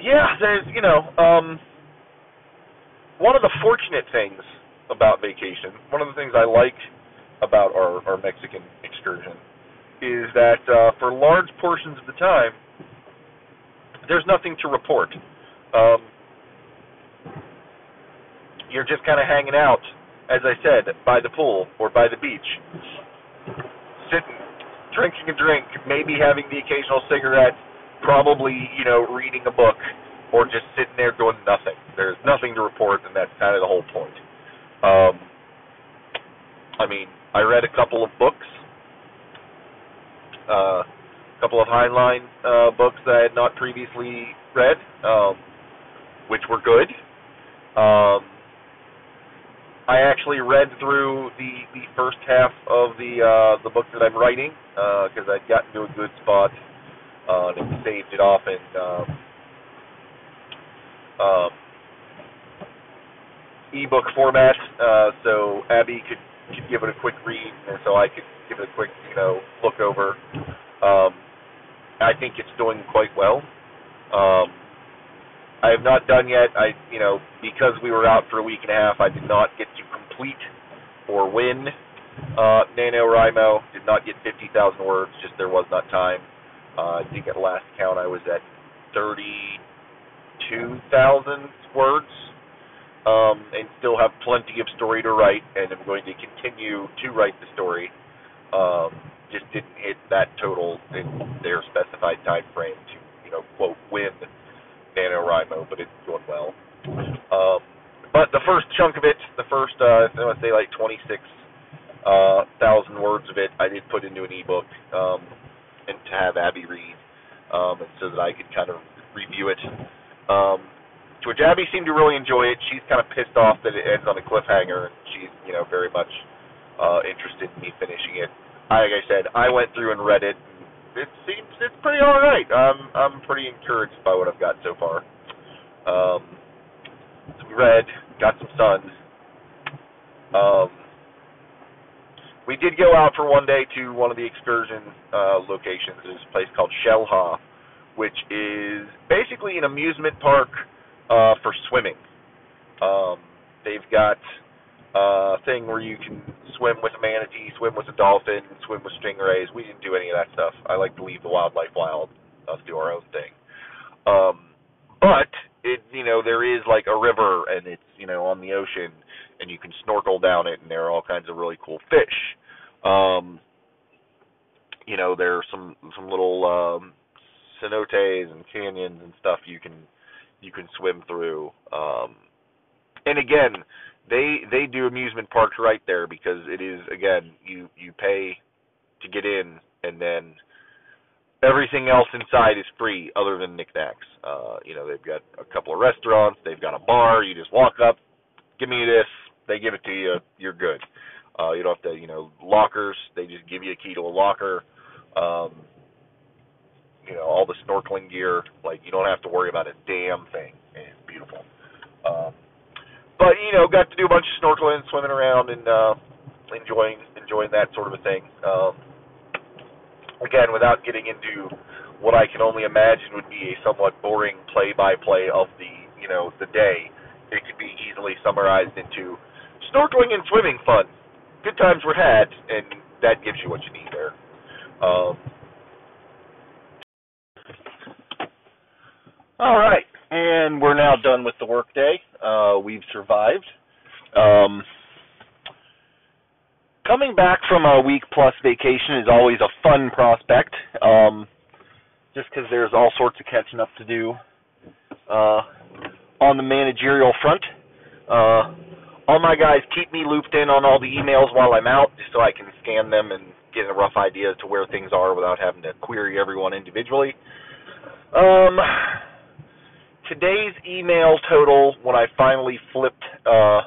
yeah, there's you know um, one of the fortunate things about vacation. One of the things I like about our, our Mexican excursion is that uh, for large portions of the time, there's nothing to report. Um, you're just kind of hanging out, as I said, by the pool or by the beach sitting, drinking a drink, maybe having the occasional cigarette, probably, you know, reading a book, or just sitting there doing nothing. There's nothing to report, and that's kind of the whole point. Um, I mean, I read a couple of books, uh, a couple of Heinlein uh, books that I had not previously read, um, which were good. Um, I actually read through the the first half of the uh, the book that I'm writing because uh, I'd gotten to a good spot uh, and saved it off in um, um, ebook format, uh, so Abby could could give it a quick read, and so I could give it a quick you know look over. Um, I think it's doing quite well. Um, I have not done yet. I, you know, because we were out for a week and a half, I did not get to complete or win uh, NaNoWriMo. Did not get 50,000 words, just there was not time. Uh, I think at last count I was at 32,000 words, um, and still have plenty of story to write, and I'm going to continue to write the story. Um, just didn't hit that total in their specified time frame to, you know, quote, win NaNoWriMo, but it's going well. Um, but the first chunk of it, the first, uh, I want to say like 26 uh, words of it, I did put into an ebook um, and to have Abby read, um, and so that I could kind of review it. Um, to which Abby seemed to really enjoy it. She's kind of pissed off that it ends on a cliffhanger, she's you know very much uh, interested in me finishing it. Like I said, I went through and read it. And it seems it's pretty all right. I'm I'm pretty encouraged by what I've got so far. Um, so we read, got some sun. Um, we did go out for one day to one of the excursion uh, locations. There's a place called Xel-Há, which is basically an amusement park uh, for swimming. Um, they've got uh, thing where you can swim with a manatee, swim with a dolphin, swim with stingrays. We didn't do any of that stuff. I like to leave the wildlife wild. Us do our own thing. Um, but it, you know, there is like a river, and it's you know on the ocean, and you can snorkel down it, and there are all kinds of really cool fish. Um, you know, there are some some little um, cenotes and canyons and stuff you can you can swim through. Um, and again, they they do amusement parks right there because it is again you you pay to get in and then everything else inside is free other than knickknacks. Uh, you know they've got a couple of restaurants, they've got a bar. You just walk up, give me this, they give it to you, you're good. Uh, you don't have to you know lockers. They just give you a key to a locker. Um, you know all the snorkeling gear. Like you don't have to worry about a damn thing. It's beautiful. Um, but you know, got to do a bunch of snorkeling, swimming around, and uh, enjoying enjoying that sort of a thing. Um, again, without getting into what I can only imagine would be a somewhat boring play-by-play of the you know the day, it could be easily summarized into snorkeling and swimming fun. Good times were had, and that gives you what you need there. Um, all right, and we're now done with the workday. Uh, we've survived. Um, coming back from a week plus vacation is always a fun prospect, um, just because there's all sorts of catching up to do uh, on the managerial front. Uh, all my guys keep me looped in on all the emails while I'm out, just so I can scan them and get a rough idea as to where things are without having to query everyone individually. Um, today's email total when I finally flipped uh,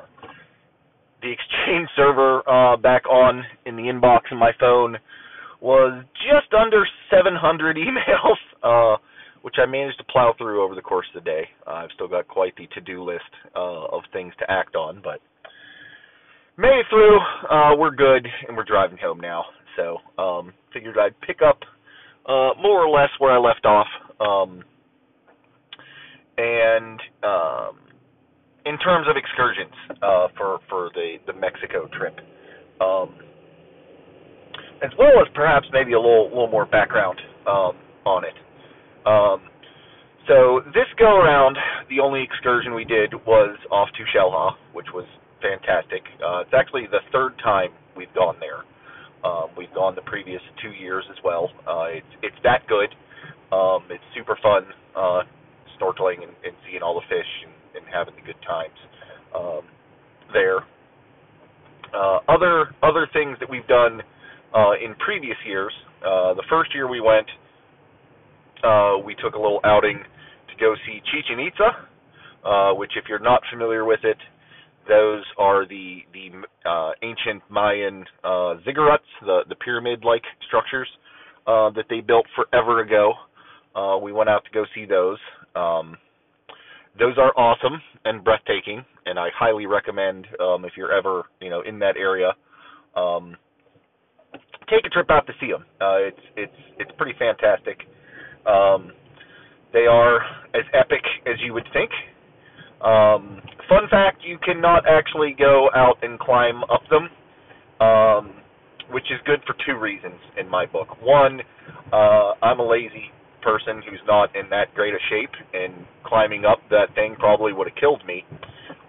the Exchange server uh, back on in the inbox in my phone was just under 700 emails, uh, which I managed to plow through over the course of the day. Uh, I've still got quite the to-do list uh, of things to act on, but made it through. Uh, we're good, and we're driving home now. So um, figured I'd pick up uh, more or less where I left off. Um, and um, in terms of excursions uh, for for the the Mexico trip, um, as well as perhaps maybe a little little more background um, on it. Um, so this go around, the only excursion we did was off to Xel-Há, which was fantastic. Uh, it's actually the third time we've gone there. Um, we've gone the previous two years as well. Uh, it's it's that good. Um, it's super fun. Uh, snorkeling and, and seeing all the fish and, and having the good times um, there. Uh, other other things that we've done uh, in previous years. Uh, the first year we went, uh, we took a little outing to go see Chichen Itza, uh, which, if you're not familiar with it, those are the the uh, ancient Mayan uh, ziggurats, the the pyramid-like structures uh, that they built forever ago. Uh, we went out to go see those. Um, those are awesome and breathtaking, and I highly recommend um, if you're ever you know in that area, um, take a trip out to see them. Uh, it's it's it's pretty fantastic. Um, they are as epic as you would think. Um, fun fact: you cannot actually go out and climb up them, um, which is good for two reasons in my book. One, uh, I'm a lazy person who's not in that great a shape, and climbing up that thing probably would have killed me.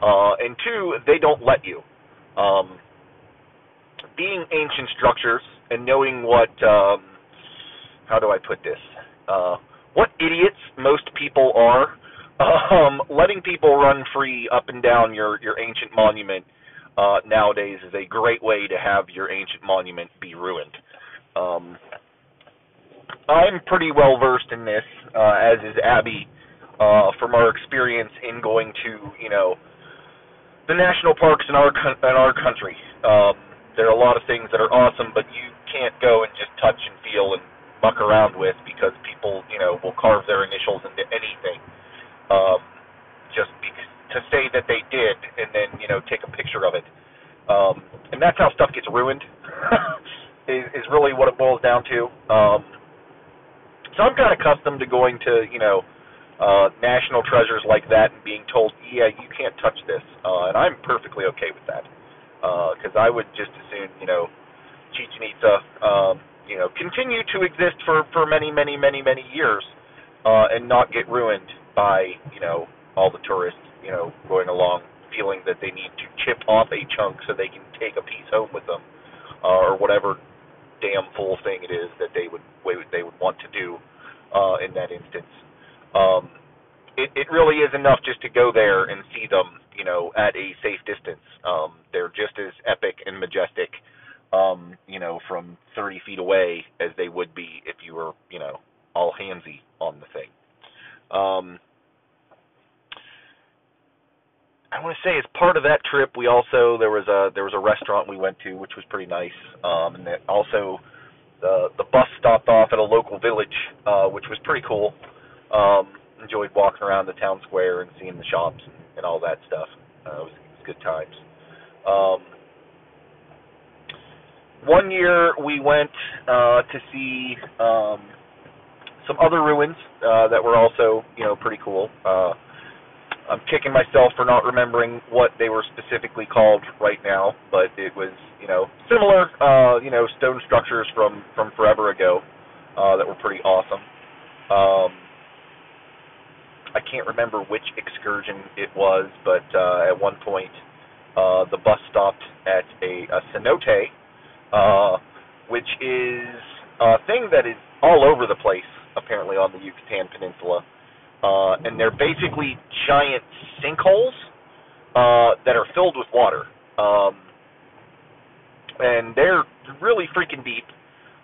Uh, and two, they don't let you. Um, being ancient structures and knowing what, um, how do I put this? Uh, what idiots most people are. Um, letting people run free up and down your your ancient monument uh, nowadays is a great way to have your ancient monument be ruined. Um, I'm pretty well versed in this, uh, as is Abby, uh, from our experience in going to you know the national parks in our in our country. Um, there are a lot of things that are awesome, but you can't go and just touch and feel and muck around with because people, you know, will carve their initials into anything. Um, just because, to say that they did and then, you know, take a picture of it. Um, and that's how stuff gets ruined. is, is really what it boils down to. Um, so I'm kind of accustomed to going to, you know, uh, national treasures like that and being told, yeah, you can't touch this. Uh, and I'm perfectly okay with that. Because uh, I would just as soon, you know, Chichen Itza, um, you know, continue to exist for for many, many, many, many years, uh, and not get ruined by you know all the tourists, you know, going along feeling that they need to chip off a chunk so they can take a piece home with them, uh, or whatever damn fool thing it is that they would they would want to do uh, in that instance. Um, it, it really is enough just to go there and see them, you know, at a safe distance. Um, they're just as epic and majestic um, you know, from 30 feet away as they would be if you were, you know, all handsy on the thing. Um, I want to say as part of that trip, we also there was a there was a restaurant we went to which was pretty nice, um, and that also the the bus stopped off at a local village, uh, which was pretty cool. Um, enjoyed walking around the town square and seeing the shops and, all that stuff. Uh, it, was, it was good times. Um, one year we went uh, to see um, some other ruins uh, that were also, you know, pretty cool. Uh, I'm kicking myself for not remembering what they were specifically called right now, but it was, you know, similar, uh, you know, stone structures from from forever ago uh, that were pretty awesome. Um, I can't remember which excursion it was, but uh, at one point uh, the bus stopped at a, a cenote, uh, which is a thing that is all over the place, apparently, on the Yucatan Peninsula. Uh, and they're basically giant sinkholes uh, that are filled with water. Um, and they're really freaking deep.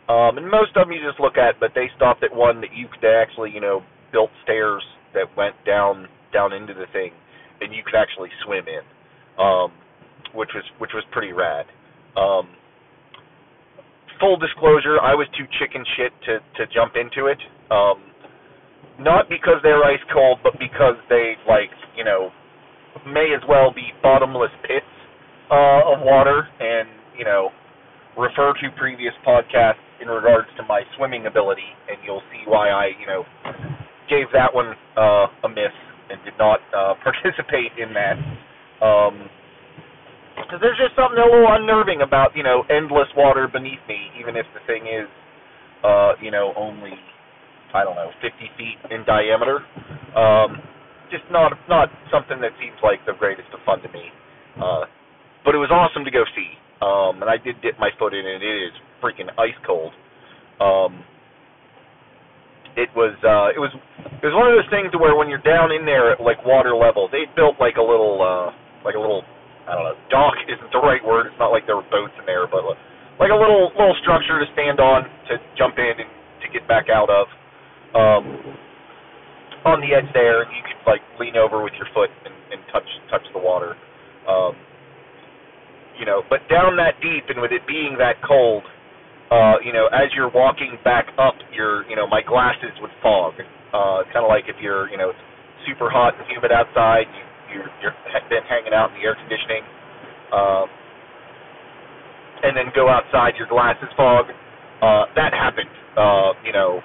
Um, and most of them you just look at, but they stopped at one that you could actually, you know, built stairs that went down down into the thing, and you could actually swim in, um, which was which was pretty rad. Um, full disclosure, I was too chicken shit to to jump into it. Um, not because they're ice cold, but because they like you know may as well be bottomless pits uh, of water, and you know refer to previous podcasts in regards to my swimming ability, and you'll see why I you know gave that one uh, a miss and did not uh, participate in that. Um, because there's just something a little unnerving about you know endless water beneath me, even if the thing is, uh, you know, only I don't know 50 feet in diameter. Um, just not not something that seems like the greatest of fun to me. Uh, but it was awesome to go see, um, and I did dip my foot in it. It is freaking ice cold. Um, it was uh, it was it was one of those things where when you're down in there at like water level, they built like a little uh like a little I don't know, dock isn't the right word. It's not like there were boats in there, but like a little little structure to stand on to jump in and to get back out of. Um on the edge there, you could like lean over with your foot and, and touch touch the water. Um you know, but down that deep and with it being that cold, uh, you know, as you're walking back up, your, you know, my glasses would fog. Uh, kind of like if you're, you know, super hot and humid outside, you, you're, you're been hanging out in the air conditioning, um, and then go outside, your glasses fog. Uh, that happened. Uh, you know,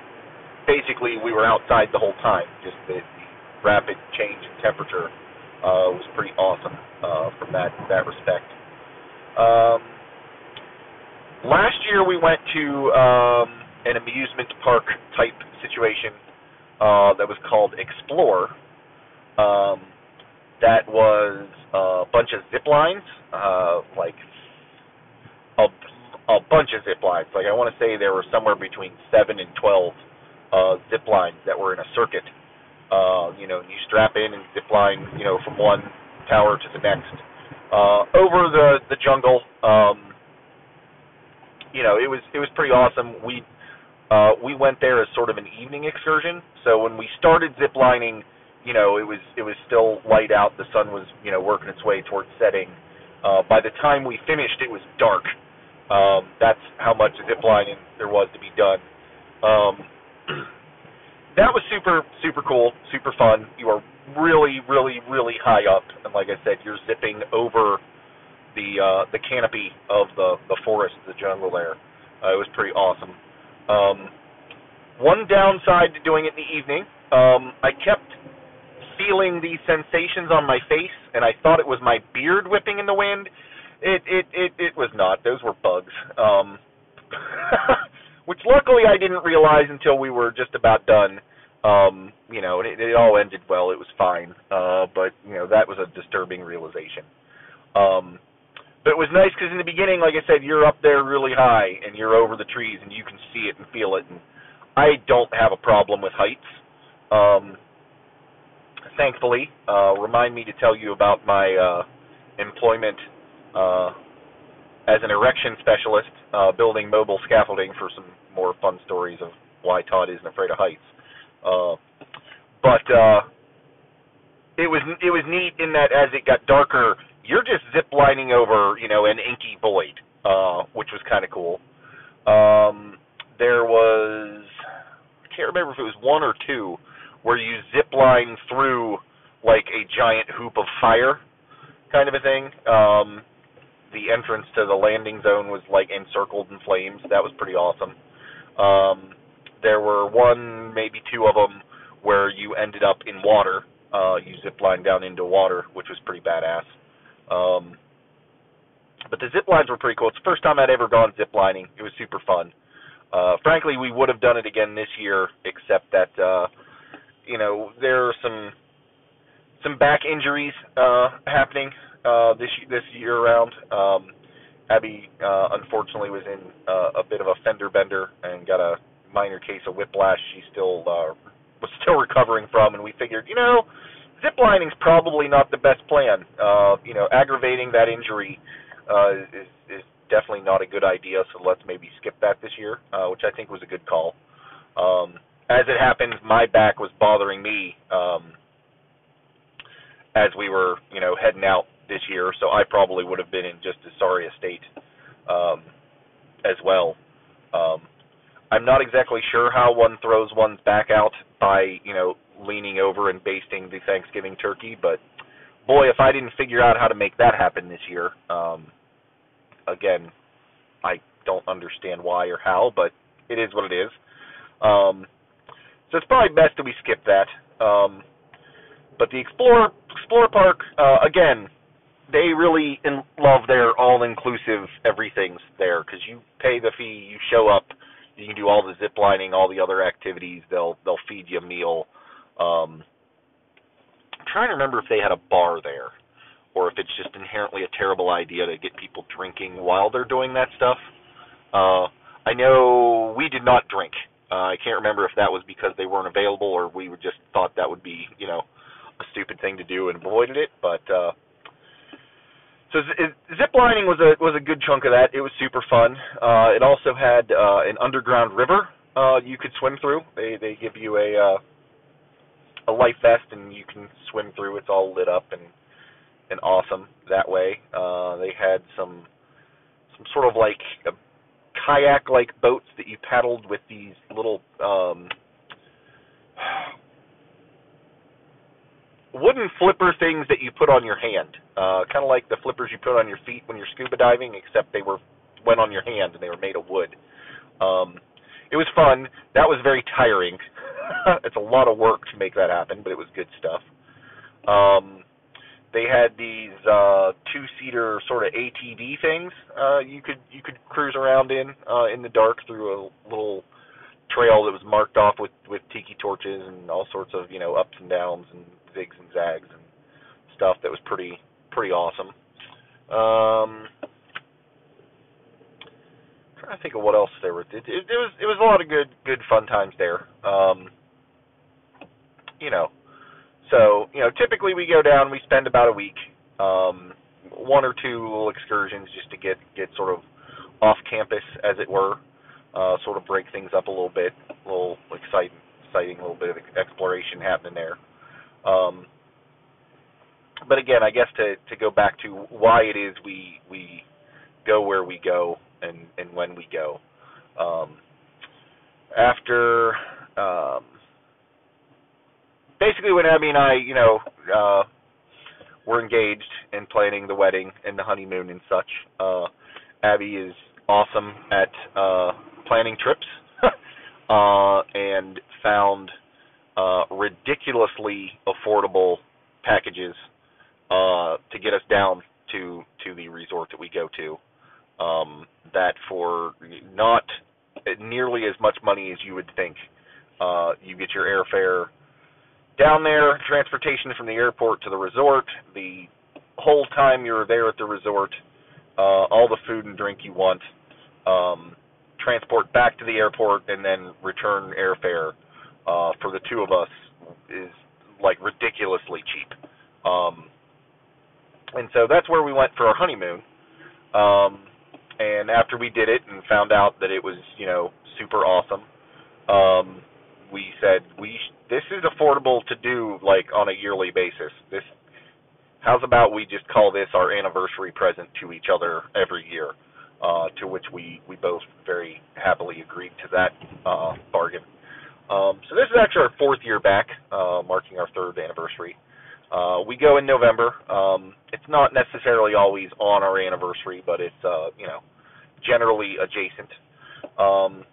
basically we were outside the whole time. Just the, the rapid change in temperature uh, was pretty awesome uh, from that that respect. Um, last year we went to um, an amusement park type situation uh, that was called Xplor. Um, that was a bunch of zip lines, uh, like a, a bunch of zip lines. Like I want to say there were somewhere between seven and twelve uh, zip lines that were in a circuit. Uh, you know, you strap in and zip line, you know, from one tower to the next uh, over the the jungle. Um, you know, it was it was pretty awesome. We uh, we went there as sort of an evening excursion. So when we started ziplining, you know, it was it was still light out. The sun was you know working its way towards setting. Uh, by the time we finished, it was dark. Um, that's how much ziplining there was to be done. Um, that was super super cool, super fun. You are really, really, really high up, and like I said, you're zipping over the uh, the canopy of the the forest, the jungle there. Uh, it was pretty awesome. Um, one downside to doing it in the evening, um, I kept feeling these sensations on my face, and I thought it was my beard whipping in the wind. It it it it was not. Those were bugs. Um, which luckily I didn't realize until we were just about done. Um, you know, it, it all ended well. It was fine. Uh, but you know, that was a disturbing realization. Um, but it was nice because in the beginning, like I said, you're up there really high and you're over the trees and you can see it and feel it. And I don't have a problem with heights. Um, thankfully, uh, remind me to tell you about my uh, employment uh, as an erection specialist, uh, building mobile scaffolding for some more fun stories of why Todd isn't afraid of heights. Uh, but uh, it was it was neat in that as it got darker, you're just zip lining over you know an inky void, uh, which was kind of cool. Um, there was I can't remember if it was one or two where you zip line through like a giant hoop of fire, kind of a thing. Um, the entrance to the landing zone was like encircled in flames. That was pretty awesome. Um, there were one, maybe two of them where you ended up in water. Uh, you zip line down into water, which was pretty badass. Um, but the zip lines were pretty cool. It's the first time I'd ever gone zip lining. It was super fun. Uh, frankly, we would have done it again this year, except that uh, you know there are some some back injuries uh, happening uh, this this year around. Um, Abby uh, unfortunately was in uh, a bit of a fender bender and got a minor case of whiplash she still uh, was still recovering from, and we figured, you know, ziplining's probably not the best plan. Uh, you know, aggravating that injury uh, is, is definitely not a good idea. So let's maybe skip that this year, uh, which I think was a good call. Um, as it happens, my back was bothering me um, as we were, you know, heading out this year, so I probably would have been in just as sorry a state um, as well. Um, I'm not exactly sure how one throws one's back out by, you know, leaning over and basting the Thanksgiving turkey, but boy, if I didn't figure out how to make that happen this year, um, again, I don't understand why or how, but it is what it is. Um, so it's probably best that we skip that. Um, but the Explorer Explorer Park, uh, again, they really in, love their all-inclusive everything's there because you pay the fee, you show up, you can do all the zip lining, all the other activities. They'll they'll feed you a meal. Um, I'm trying to remember if they had a bar there, or if it's just inherently a terrible idea to get people drinking while they're doing that stuff. Uh, I know we did not drink Uh, I can't remember if that was because they weren't available or we just thought that would be, you know, a stupid thing to do and avoided it. But uh, so zip lining was a was a good chunk of that. It was super fun. Uh, it also had uh, an underground river uh, you could swim through. They they give you a uh, a life vest and you can swim through. It's all lit up and and awesome that way. Uh, they had some some sort of like kayak like boats that you paddled with these little um wooden flipper things that you put on your hand. Uh kind of like the flippers you put on your feet when you're scuba diving except they were went on your hand and they were made of wood. Um it was fun. That was very tiring. it's a lot of work to make that happen, but it was good stuff. Um they had these uh two seater sort of ATV things uh you could you could cruise around in uh in the dark through a little trail that was marked off with with tiki torches and all sorts of you know ups and downs and zigs and zags and stuff that was pretty pretty awesome. Um trying to think of what else there was. It, it, it was it was a lot of good good fun times there. Um you know so, you know, typically we go down, we spend about a week, um, one or two little excursions just to get get sort of off campus, as it were, uh, sort of break things up a little bit, a little exciting, exciting little bit of exploration happening there. Um, but again, I guess to to go back to why it is we we go where we go and and when we go. Um, after um, basically when Abby and I, you know, uh were engaged and planning the wedding and the honeymoon and such. Uh Abby is awesome at uh planning trips uh and found uh ridiculously affordable packages uh to get us down to to the resort that we go to. Um that for not nearly as much money as you would think. Uh you get your airfare down there, transportation from the airport to the resort, the whole time you're there at the resort, uh, all the food and drink you want, um, transport back to the airport, and then return airfare uh, for the two of us is like ridiculously cheap. Um, and so that's where we went for our honeymoon. Um, and after we did it and found out that it was, you know, super awesome, um, we said we this is affordable to do like on a yearly basis. This how's about we just call this our anniversary present to each other every year? Uh, to which we we both very happily agreed to that uh, bargain. Um, so this is actually our fourth year back, uh, marking our third anniversary. Uh, we go in November. Um, it's not necessarily always on our anniversary, but it's uh, you know generally adjacent. Um,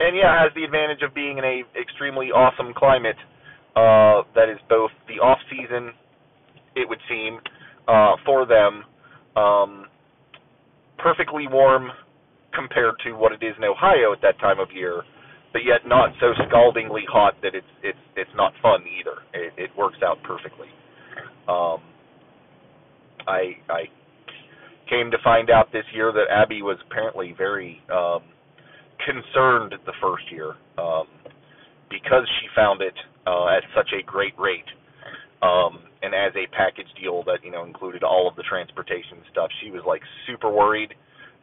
and yeah, has the advantage of being in a extremely awesome climate uh, that is both the off season, it would seem, uh, for them, um, perfectly warm compared to what it is in Ohio at that time of year, but yet not so scaldingly hot that it's it's it's not fun either. It, it works out perfectly. Um, I I came to find out this year that Abby was apparently very um, concerned the first year um, because she found it uh, at such a great rate, um, and as a package deal that you know included all of the transportation stuff. She was like super worried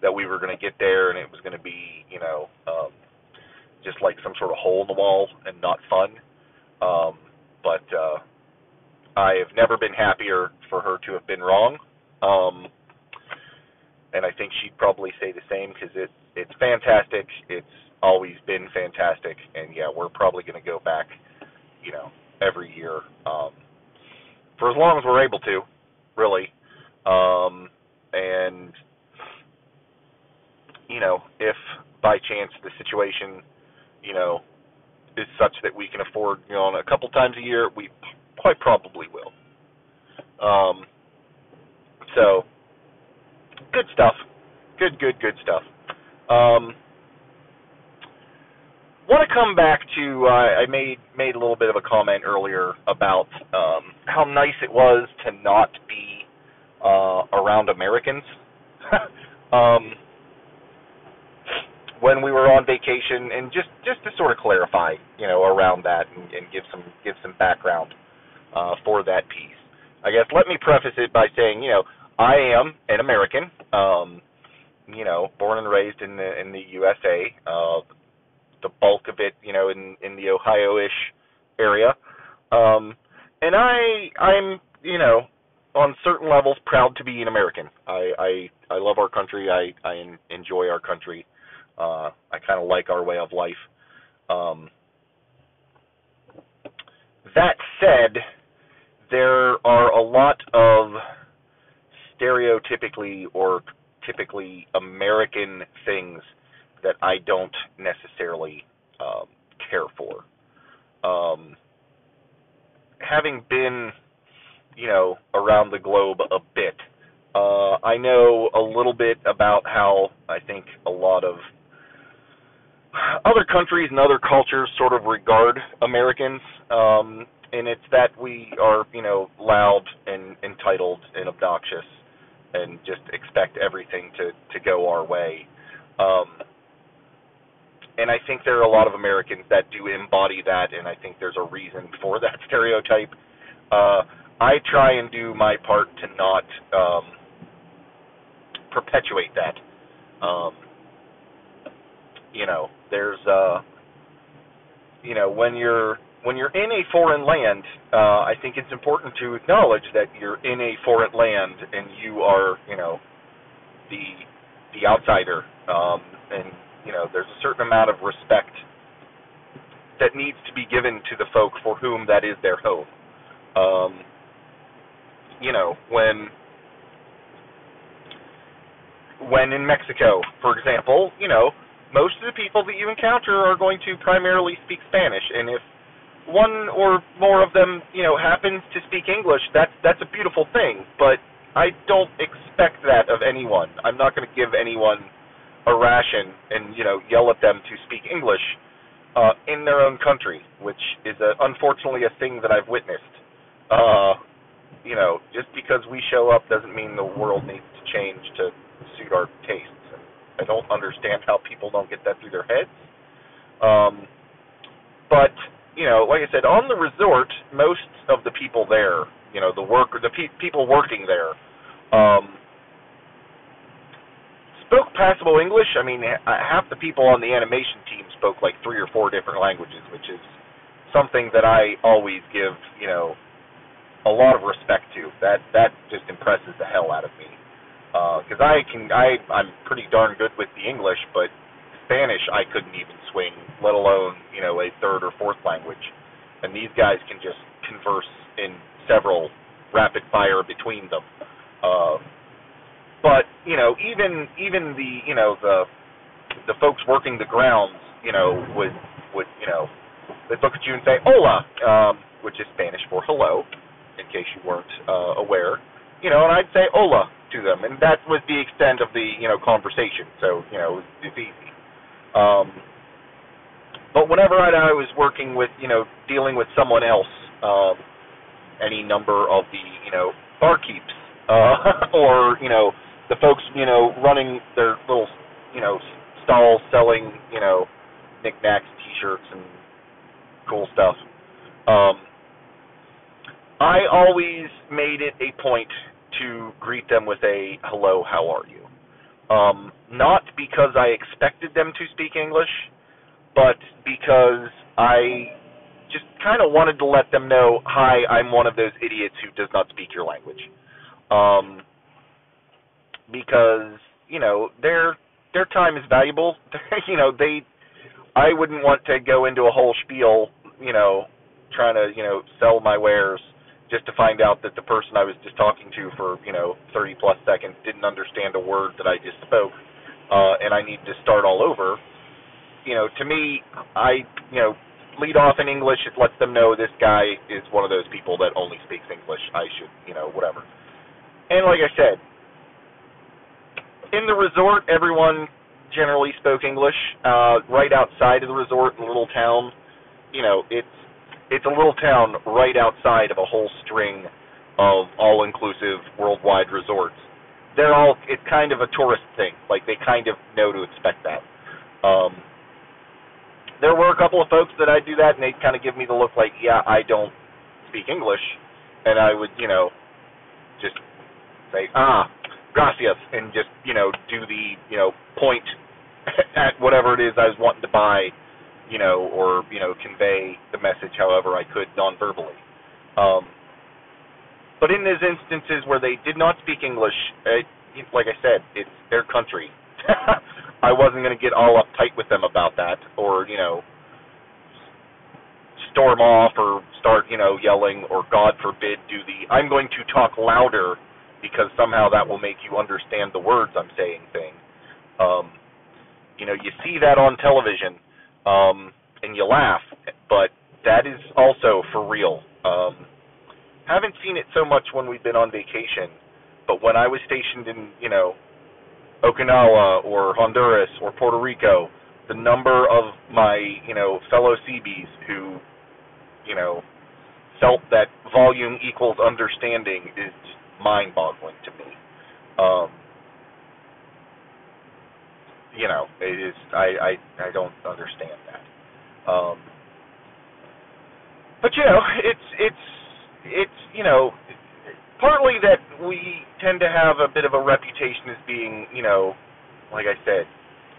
that we were going to get there and it was going to be you know um, just like some sort of hole in the wall and not fun. Um, but uh, I have never been happier for her to have been wrong. Um, and I think she'd probably say the same because it it's fantastic. It's always been fantastic, and yeah, we're probably going to go back, you know, every year um, for as long as we're able to, really. Um, and you know, if by chance the situation, you know, is such that we can afford, you know, a couple times a year, we quite probably will. Um, so, good stuff. Good, good, good stuff. Um, want to come back to uh, I made made a little bit of a comment earlier about um, how nice it was to not be uh, around Americans. um, when we were on vacation, and just just to sort of clarify, you know, around that and, and give some give some background uh, for that piece. I guess let me preface it by saying, you know, I am an American, um, you know, born and raised in the in the USA. Uh, the bulk of it, you know, in in the Ohio-ish area. Um, and I I'm, you know, on certain levels proud to be an American. I I I love our country. I I enjoy our country. Uh, I kind of like our way of life. Um, that said, there are a lot of stereotypically or typically American things that I don't necessarily um, care for. Um, having been, you know, around the globe a bit, uh, I know a little bit about how I think a lot of other countries and other cultures sort of regard Americans, um, and it's that we are, you know, loud and entitled and obnoxious, and just expect everything to to go our way. Um, and I think there are a lot of Americans that do embody that, and I think there's a reason for that stereotype. Uh, I try and do my part to not um, perpetuate that. Um, you know, there's uh, you know when you're when you're in a foreign land, uh, I think it's important to acknowledge that you're in a foreign land and you are, you know, the the outsider, um, and you know, there's a certain amount of respect that needs to be given to the folk for whom that is their home. Um, you know, when when in Mexico, for example, you know, most of the people that you encounter are going to primarily speak Spanish, and if one or more of them, you know, happens to speak English, that's that's a beautiful thing. But I don't expect that of anyone. I'm not going to give anyone a ration and you know yell at them to speak English uh, in their own country, which is a, unfortunately a thing that I've witnessed. Uh, you know, just because we show up doesn't mean the world needs to change to suit our tastes. And I don't understand how people don't get that through their heads. Um, but you know, like I said, on the resort, most of the people there, you know, the work, the pe- people working there, um, spoke passable English. I mean, half the people on the animation team spoke like three or four different languages, which is something that I always give, you know, a lot of respect to. That that just impresses the hell out of me because uh, I can I I'm pretty darn good with the English, but Spanish I couldn't even swing, let alone you know a third or fourth language. And these guys can just converse in several rapid fire between them. Uh, but you know even even the you know the the folks working the grounds you know would would you know they'd look at you and say hola, um, which is Spanish for hello, in case you weren't uh, aware. You know, and I'd say hola, to them, and that was the extent of the you know conversation. So you know it's easy. Um, but whenever I, I was working with you know dealing with someone else, um, any number of the you know barkeeps uh, or you know the folks you know running their little you know stalls selling you know knickknacks, T-shirts, and cool stuff. Um, I always made it a point to greet them with a hello, how are you? Um, not because I expected them to speak English, but because I just kind of wanted to let them know, hi, I'm one of those idiots who does not speak your language. Um, because you know their their time is valuable. you know they, I wouldn't want to go into a whole spiel, you know, trying to you know sell my wares just to find out that the person I was just talking to for you know 30 plus seconds didn't understand a word that I just spoke, uh, and I need to start all over. You know, to me, I you know lead off in English. It lets them know this guy is one of those people that only speaks English. I should you know whatever. And like I said, in the resort, everyone generally spoke English. Uh, right outside of the resort, in a little town, you know, it's it's a little town right outside of a whole string of all-inclusive worldwide resorts. They're all it's kind of a tourist thing. Like they kind of know to expect that. Um, there were a couple of folks that I'd do that, and they'd kind of give me the look like, yeah, I don't speak English, and I would, you know, just say, ah, gracias, and just, you know, do the, you know, point at whatever it is I was wanting to buy, you know, or, you know, convey the message however I could non-verbally. Um, but in those instances where they did not speak English, it, like I said, it's their country. I wasn't going to get all uptight with them about that, or you know, storm off or start you know yelling, or God forbid, do the I'm going to talk louder because somehow that will make you understand the words I'm saying thing. Um, you know, you see that on television, um, and you laugh, but that is also for real. Um, haven't seen it so much when we've been on vacation, but when I was stationed in, you know, Okinawa or Honduras or Puerto Rico, the number of my, you know, fellow Seabees who, you know, felt that volume equals understanding is mind-boggling to me. Um, you know, it is. I I I don't understand that. Um, but you know, it's it's it's you know partly that we tend to have a bit of a reputation as being you know like I said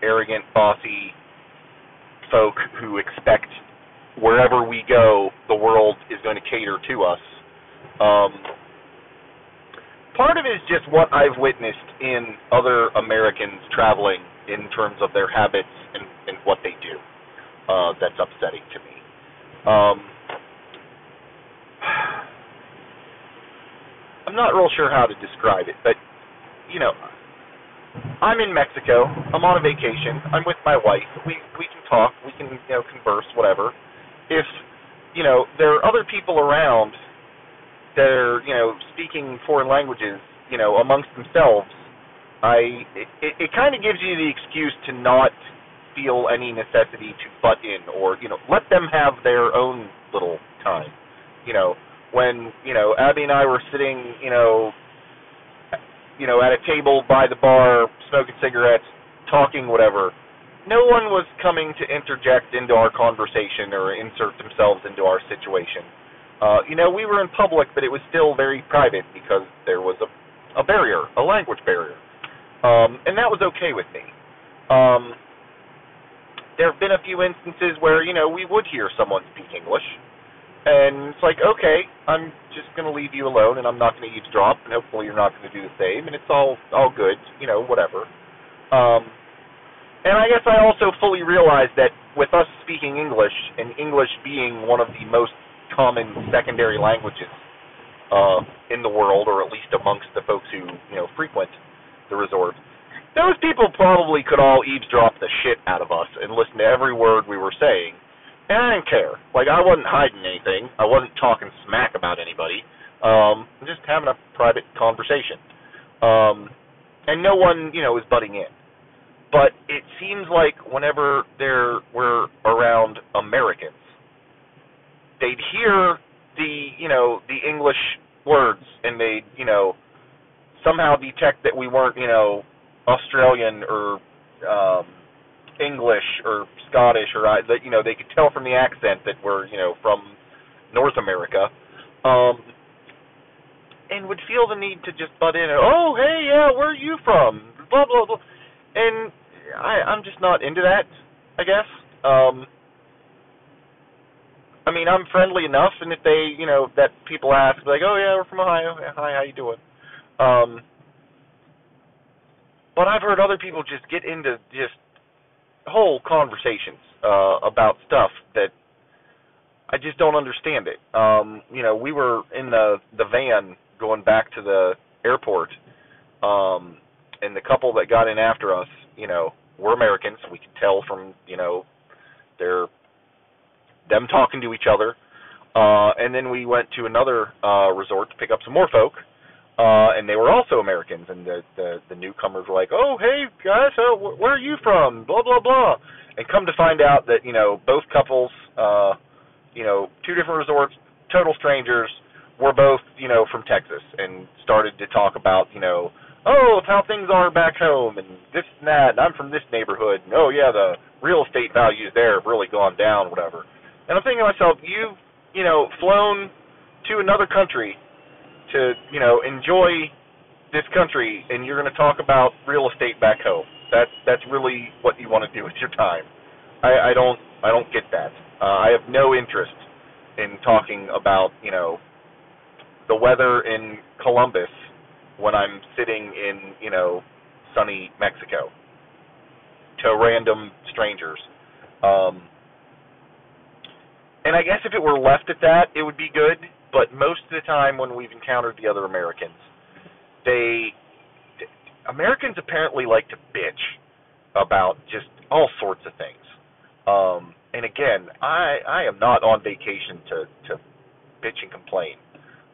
arrogant bossy folk who expect wherever we go the world is going to cater to us um, part of it is just what I've witnessed in other Americans traveling in terms of their habits and, and what they do uh, that's upsetting to me um, I'm not real sure how to describe it, but you know, I'm in Mexico. I'm on a vacation. I'm with my wife. We we can talk. We can you know converse, whatever. If you know there are other people around that are you know speaking foreign languages, you know amongst themselves, I it, it, kind of gives you the excuse to not feel any necessity to butt in or you know let them have their own little time. You know, when you know Abby and I were sitting, you know, you know, at a table by the bar, smoking cigarettes, talking, whatever. No one was coming to interject into our conversation or insert themselves into our situation. Uh, you know, we were in public, but it was still very private because there was a, a barrier, a language barrier, um, and that was okay with me. Um, there have been a few instances where you know we would hear someone speak English, and it's like, okay, I'm just going to leave you alone, and I'm not going to eavesdrop, and hopefully you're not going to do the same, and it's all all good, you know, whatever. Um, and I guess I also fully realize that with us speaking English, and English being one of the most common secondary languages uh, in the world, or at least amongst the folks who you know frequent the resort, those people probably could all eavesdrop the shit out of us and listen to every word we were saying and I didn't care. Like I wasn't hiding anything. I wasn't talking smack about anybody. Um, just having a private conversation. Um, and no one, you know, was butting in. But it seems like whenever there were around Americans, they'd hear the, you know, the English words, and they'd, you know, somehow detect that we weren't, you know, Australian or um, English or Scottish or I, that you know they could tell from the accent that we're you know from North America, um, and would feel the need to just butt in and oh hey yeah where are you from? Blah blah blah, and I I'm just not into that I guess. Um, I mean I'm friendly enough, and if they you know that people ask like oh yeah we're from Ohio. Yeah, hi how you doing, um, but I've heard other people just get into just whole conversations uh, about stuff that I just don't understand it. Um, you know, we were in the the van going back to the airport, um, and the couple that got in after us, you know, were Americans. We could tell from you know their them talking to each other. Uh, and then we went to another uh, resort to pick up some more folk, and they were also Americans. And the, the the newcomers were like, "Oh, hey guys, uh, where are you from?" Blah blah blah. And come to find out that you know both couples, uh, you know, two different resorts, total strangers, were both you know from Texas, and started to talk about you know, oh, it's how things are back home, and this and that, and I'm from this neighborhood, and oh yeah, the real estate values there have really gone down, whatever. And I'm thinking to myself, you've, you know, flown to another country to, you know, enjoy this country, and you're going to talk about real estate back home. That's that's really what you want to do with your time. I, I don't I don't get that. Uh, I have no interest in talking about you know the weather in Columbus when I'm sitting in, you know, sunny Mexico to random strangers. Um, and I guess if it were left at that, it would be good. But most of the time, when we've encountered the other Americans, they Americans apparently like to bitch about just all sorts of things. Um, and again, I I am not on vacation to to bitch and complain.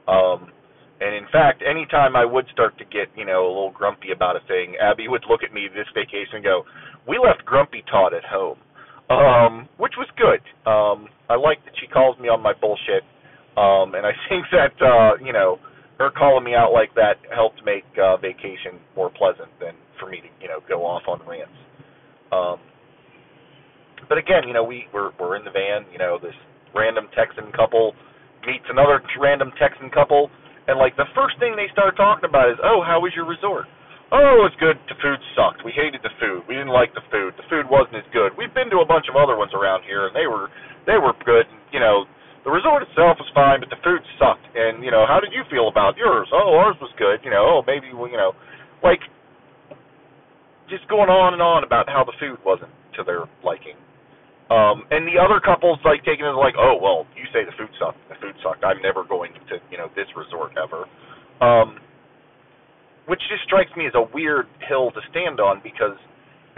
Um, and in fact, anytime I would start to get, you know, a little grumpy about a thing, Abby would look at me this vacation and go, "We left Grumpy Todd at home," um, which was good. Um, I like that she calls me on my bullshit, um, and I think that uh, you know, her calling me out like that helped make uh, vacation more pleasant than for me to, you know, go off on rants. Um, but again, you know, we we're we're in the van. You know, this random Texan couple meets another random Texan couple and like the first thing they start talking about is, oh, how was your resort? Oh, it was good. The food sucked. We hated the food. We didn't like the food. The food wasn't as good. We've been to a bunch of other ones around here, and they were they were good. You know, the resort itself was fine, but the food sucked. And you know, how did you feel about yours? Oh, ours was good. You know, oh, maybe you know, like just going on and on about how the food wasn't to their liking. Um, and the other couples like taking it like, oh well, you say the food sucked. The food sucked. I'm never going to you know this resort ever. Um, which just strikes me as a weird hill to stand on because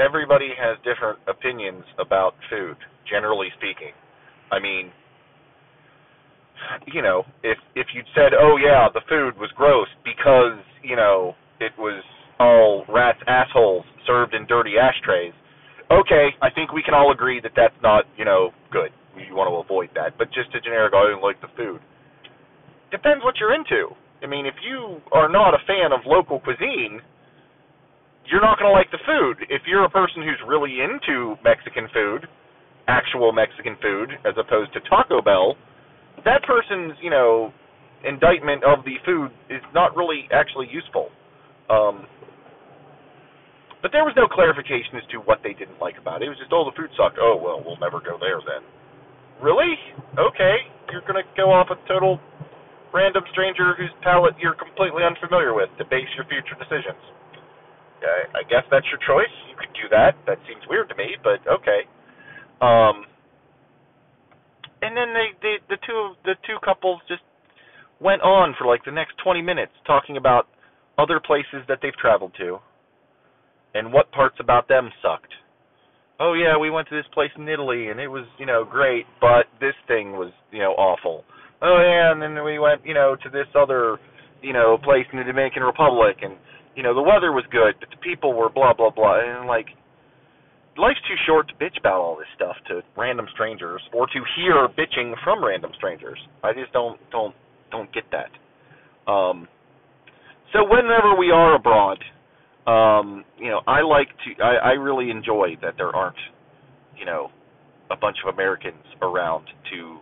everybody has different opinions about food. Generally speaking, I mean, you know, if if you'd said, oh yeah, the food was gross because you know it was all rats assholes served in dirty ashtrays okay, I think we can all agree that that's not, you know, good. You want to avoid that. But just a generic, oh, I don't like the food. Depends what you're into. I mean, if you are not a fan of local cuisine, you're not going to like the food. If you're a person who's really into Mexican food, actual Mexican food, as opposed to Taco Bell, that person's, you know, indictment of the food is not really actually useful. Um, but there was no clarification as to what they didn't like about it. It was just, oh, the food sucked. Oh, well, we'll never go there then. Really? Okay. You're going to go off a total random stranger whose palate you're completely unfamiliar with to base your future decisions. I, I guess that's your choice. You could do that. That seems weird to me, but okay. Um, and then they, they the two the two couples just went on for like the next 20 minutes talking about other places that they've traveled to and what parts about them sucked. Oh yeah, we went to this place in Italy and it was, you know, great, but this thing was, you know, awful. Oh yeah, and then we went, you know, to this other, you know, place in the Dominican Republic and you know, the weather was good, but the people were blah blah blah and like life's too short to bitch about all this stuff to random strangers or to hear bitching from random strangers. I just don't don't don't get that. Um so whenever we are abroad, um, you know, I like to, I, I really enjoy that there aren't, you know, a bunch of Americans around to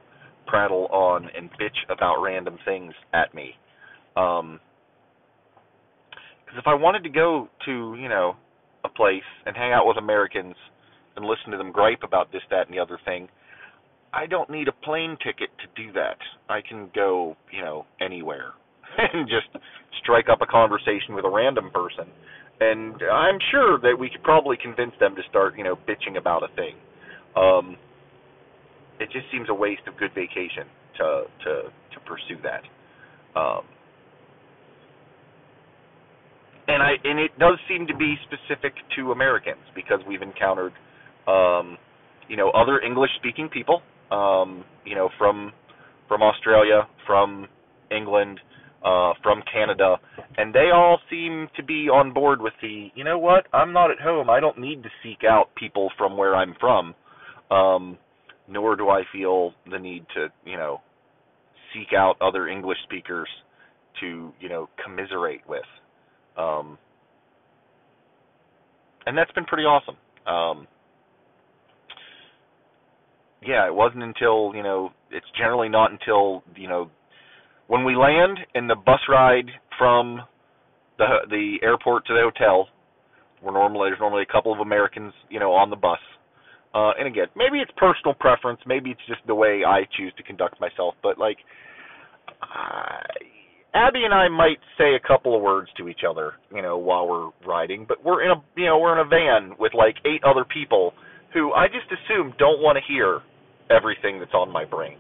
prattle on and bitch about random things at me. Um, because if I wanted to go to, you know, a place and hang out with Americans and listen to them gripe about this, that, and the other thing, I don't need a plane ticket to do that. I can go, you know, anywhere and just strike up a conversation with a random person and I'm sure that we could probably convince them to start, you know, bitching about a thing. Um, it just seems a waste of good vacation to to to pursue that. Um, and I and it does seem to be specific to Americans because we've encountered, um, you know, other English speaking people, um, you know, from from Australia, from England, uh, from Canada, and they all seem to be on board with the, you know what, I'm not at home. I don't need to seek out people from where I'm from, um, nor do I feel the need to, you know, seek out other English speakers to, you know, commiserate with. Um, and that's been pretty awesome. Um, yeah, it wasn't until you know it's generally not until you know when we land and the bus ride from the the airport to the hotel. We're normally there's normally a couple of Americans you know on the bus. Uh, and again, maybe it's personal preference, maybe it's just the way I choose to conduct myself, but like uh, Abby and I might say a couple of words to each other, you know, while we're riding, but we're in a you know, we're in a van with like eight other people who I just assume don't want to hear everything that's on my brain.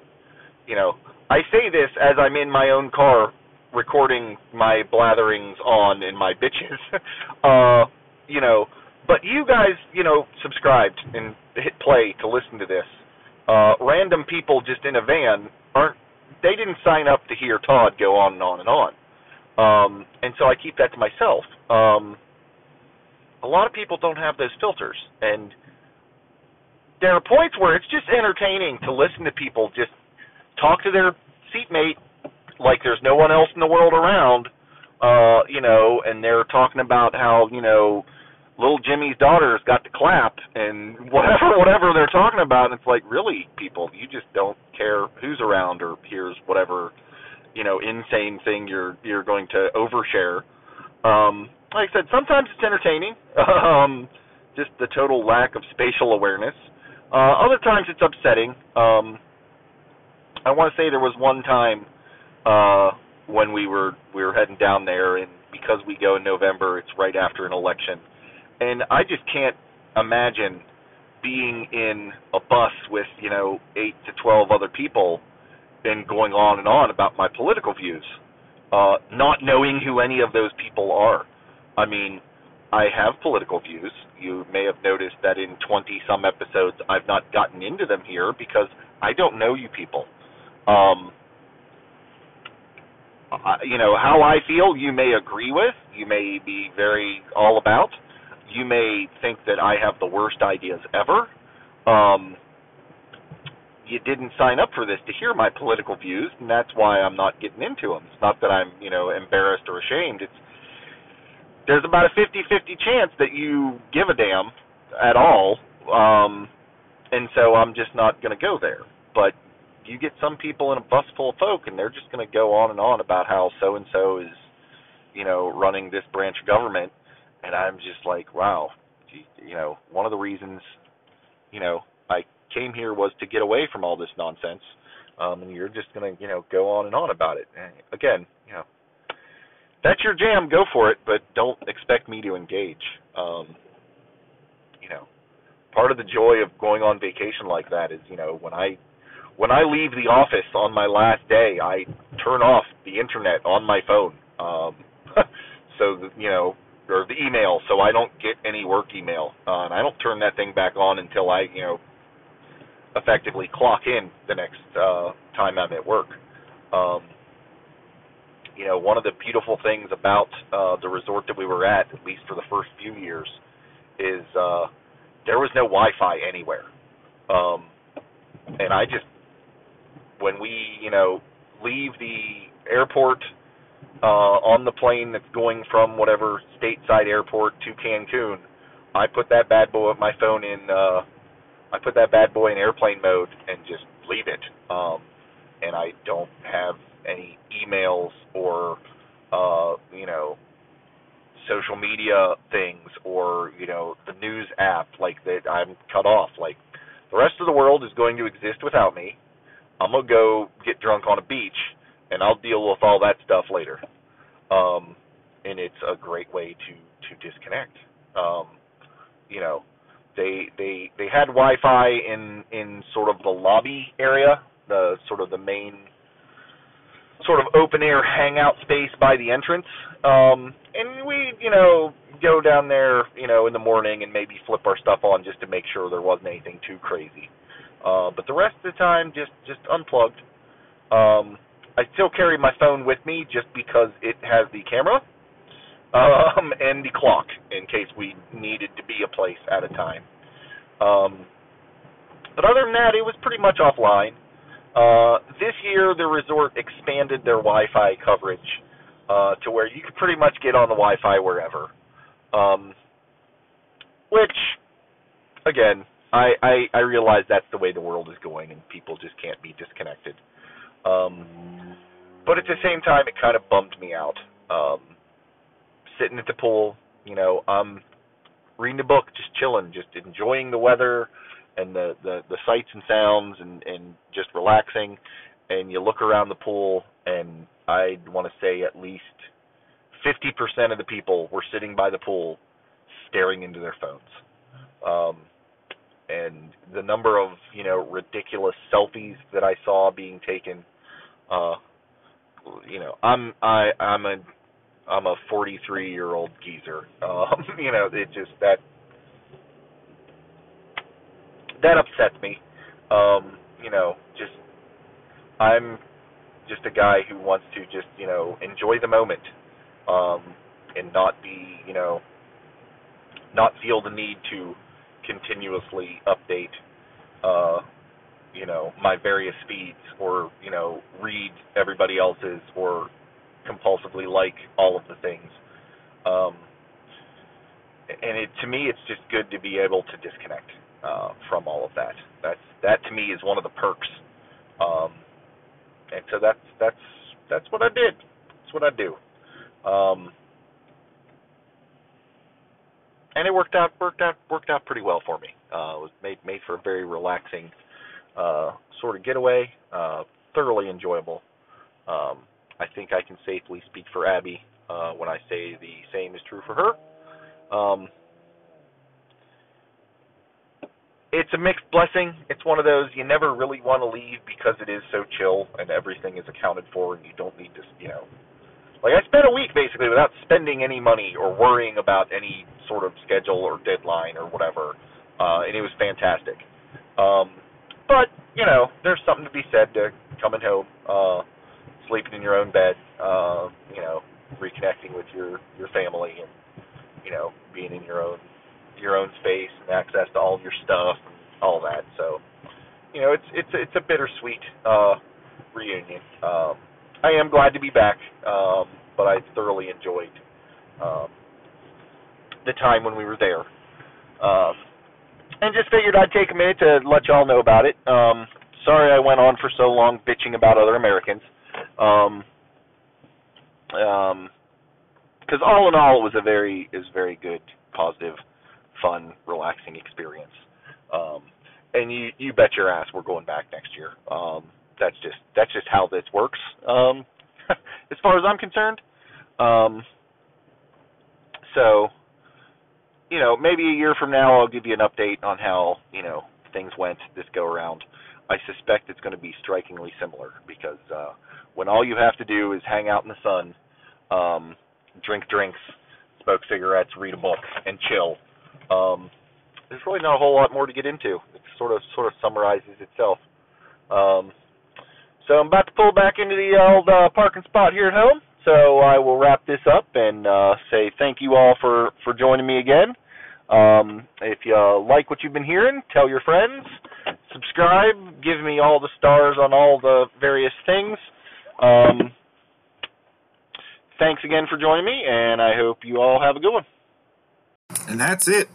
You know, I say this as I'm in my own car recording my blatherings on in my bitches. uh, you know, but you guys, you know, subscribed and hit play to listen to this. Uh, random people just in a van aren't they didn't sign up to hear Todd go on and on and on. Um, and so I keep that to myself. Um, a lot of people don't have those filters, and there are points where it's just entertaining to listen to people just talk to their seatmate like there's no one else in the world around, uh, you know, and they're talking about how, you know, little Jimmy's daughter's got to clap and whatever whatever they're talking about and it's like really people you just don't care who's around or hears whatever you know insane thing you're you're going to overshare. Um like I said sometimes it's entertaining um just the total lack of spatial awareness. Uh other times it's upsetting. Um I want to say there was one time uh when we were we were heading down there and because we go in November it's right after an election and I just can't imagine being in a bus with you know eight to twelve other people and going on and on about my political views, uh, not knowing who any of those people are. I mean, I have political views. You may have noticed that in 20 some episodes, I've not gotten into them here because I don't know you people. Um, you know, how I feel, you may agree with, you may be very all about you may think that I have the worst ideas ever. Um, you didn't sign up for this to hear my political views, and that's why I'm not getting into them. It's not that I'm, you know, embarrassed or ashamed. It's there's about a 50-50 chance that you give a damn at all, um, and so I'm just not going to go there. But you get some people in a bus full of folk, and they're just going to go on and on about how so and so is, you know, running this branch of government and I'm just like, wow, you know, one of the reasons, you know, I came here was to get away from all this nonsense. Um, and you're just gonna, you know, go on and on about it. And again, you know, that's your jam. Go for it, but don't expect me to engage. Um, you know, part of the joy of going on vacation like that is, you know, when I when I leave the office on my last day, I turn off the internet on my phone. Um, so you know, or the email, so I don't get any work email, uh, and I don't turn that thing back on until I, you know, effectively clock in the next uh, time I'm at work. Um, you know, one of the beautiful things about uh, the resort that we were at, at least for the first few years, is uh, there was no Wi-Fi anywhere, um, and I just when we, you know, leave the airport uh, on the plane that's going from whatever stateside airport to Cancun, I put that bad boy, my phone in, uh, I put that bad boy in airplane mode and just leave it. Um, and I don't have any emails or, uh, you know, social media things or, you know, the news app like that I'm cut off. Like the rest of the world is going to exist without me. I'm gonna go get drunk on a beach and I'll deal with all that stuff later. Um, and it's a great way to to disconnect. Um, you know, they they they had Wi-Fi in in sort of the lobby area, the sort of the main sort of open air hangout space by the entrance. Um, and we, you know, go down there, you know, in the morning and maybe flip our stuff on just to make sure there wasn't anything too crazy. Uh, but the rest of the time, just just unplugged. Um, I still carry my phone with me just because it has the camera um, and the clock in case we needed to be a place at a time. Um, but other than that, it was pretty much offline. Uh, this year, the resort expanded their Wi-Fi coverage uh, to where you could pretty much get on the Wi-Fi wherever. Um, which again, I, I I realize that's the way the world is going, and people just can't be disconnected. Um, but at the same time, it kind of bummed me out. Um, sitting at the pool, you know, um, reading a book, just chilling, just enjoying the weather and the the, the sights and sounds, and and just relaxing. And you look around the pool, and I'd want to say at least 50% of the people were sitting by the pool, staring into their phones. Um, and the number of you know ridiculous selfies that I saw being taken, uh, you know, I'm I I'm a I'm a 43 year old geezer. Um, you know, it just that that upsets me. Um, you know, just I'm just a guy who wants to just you know enjoy the moment um, and not be you know not feel the need to continuously update uh, you know my various feeds or you know read everybody else's or compulsively like all of the things. Um, and it to me it's just good to be able to disconnect uh, from all of that. That's that to me is one of the perks. Um, and so that's that's that's what I did. That's what I do. Um, and it worked out worked out worked out pretty well for me. Uh, it was made made for a very relaxing uh, sort of getaway, uh, thoroughly enjoyable. Um, I think I can safely speak for Abby uh, when I say the same is true for her. Um, it's a mixed blessing. It's one of those you never really want to leave because it is so chill and everything is accounted for, and you don't need to, you know, like I spent a week basically without spending any money or worrying about any sort of schedule or deadline or whatever, uh, and it was fantastic. Um, but you know, there's something to be said to coming home, uh, sleeping in your own bed, uh, you know, reconnecting with your your family, and you know, being in your own your own space and access to all of your stuff and all that. So, you know, it's it's it's a bittersweet uh, reunion. Um, I am glad to be back, um, but I thoroughly enjoyed um, the time when we were there. Um, and just figured I'd take a minute to let y'all know about it. Um, sorry I went on for so long bitching about other Americans. Um, um, because all in all, it was a very is very good, positive, fun, relaxing experience. Um, and you you bet your ass we're going back next year. Um, that's just that's just how this works. Um, as far as I'm concerned. Um, so, you know, maybe a year from now I'll give you an update on how you know things went this go around. I suspect it's going to be strikingly similar because uh, when all you have to do is hang out in the sun, um, drink drinks, smoke cigarettes, read a book, and chill. Um, there's really not a whole lot more to get into. It sort of sort of summarizes itself. Um, so I'm about to pull back into the old uh, parking spot here at home. So I will wrap this up and uh, say thank you all for for joining me again. Um, if you like what you've been hearing, tell your friends. Subscribe. Give me all the stars on all the various things. Um, thanks again for joining me, and I hope you all have a good one. And that's it.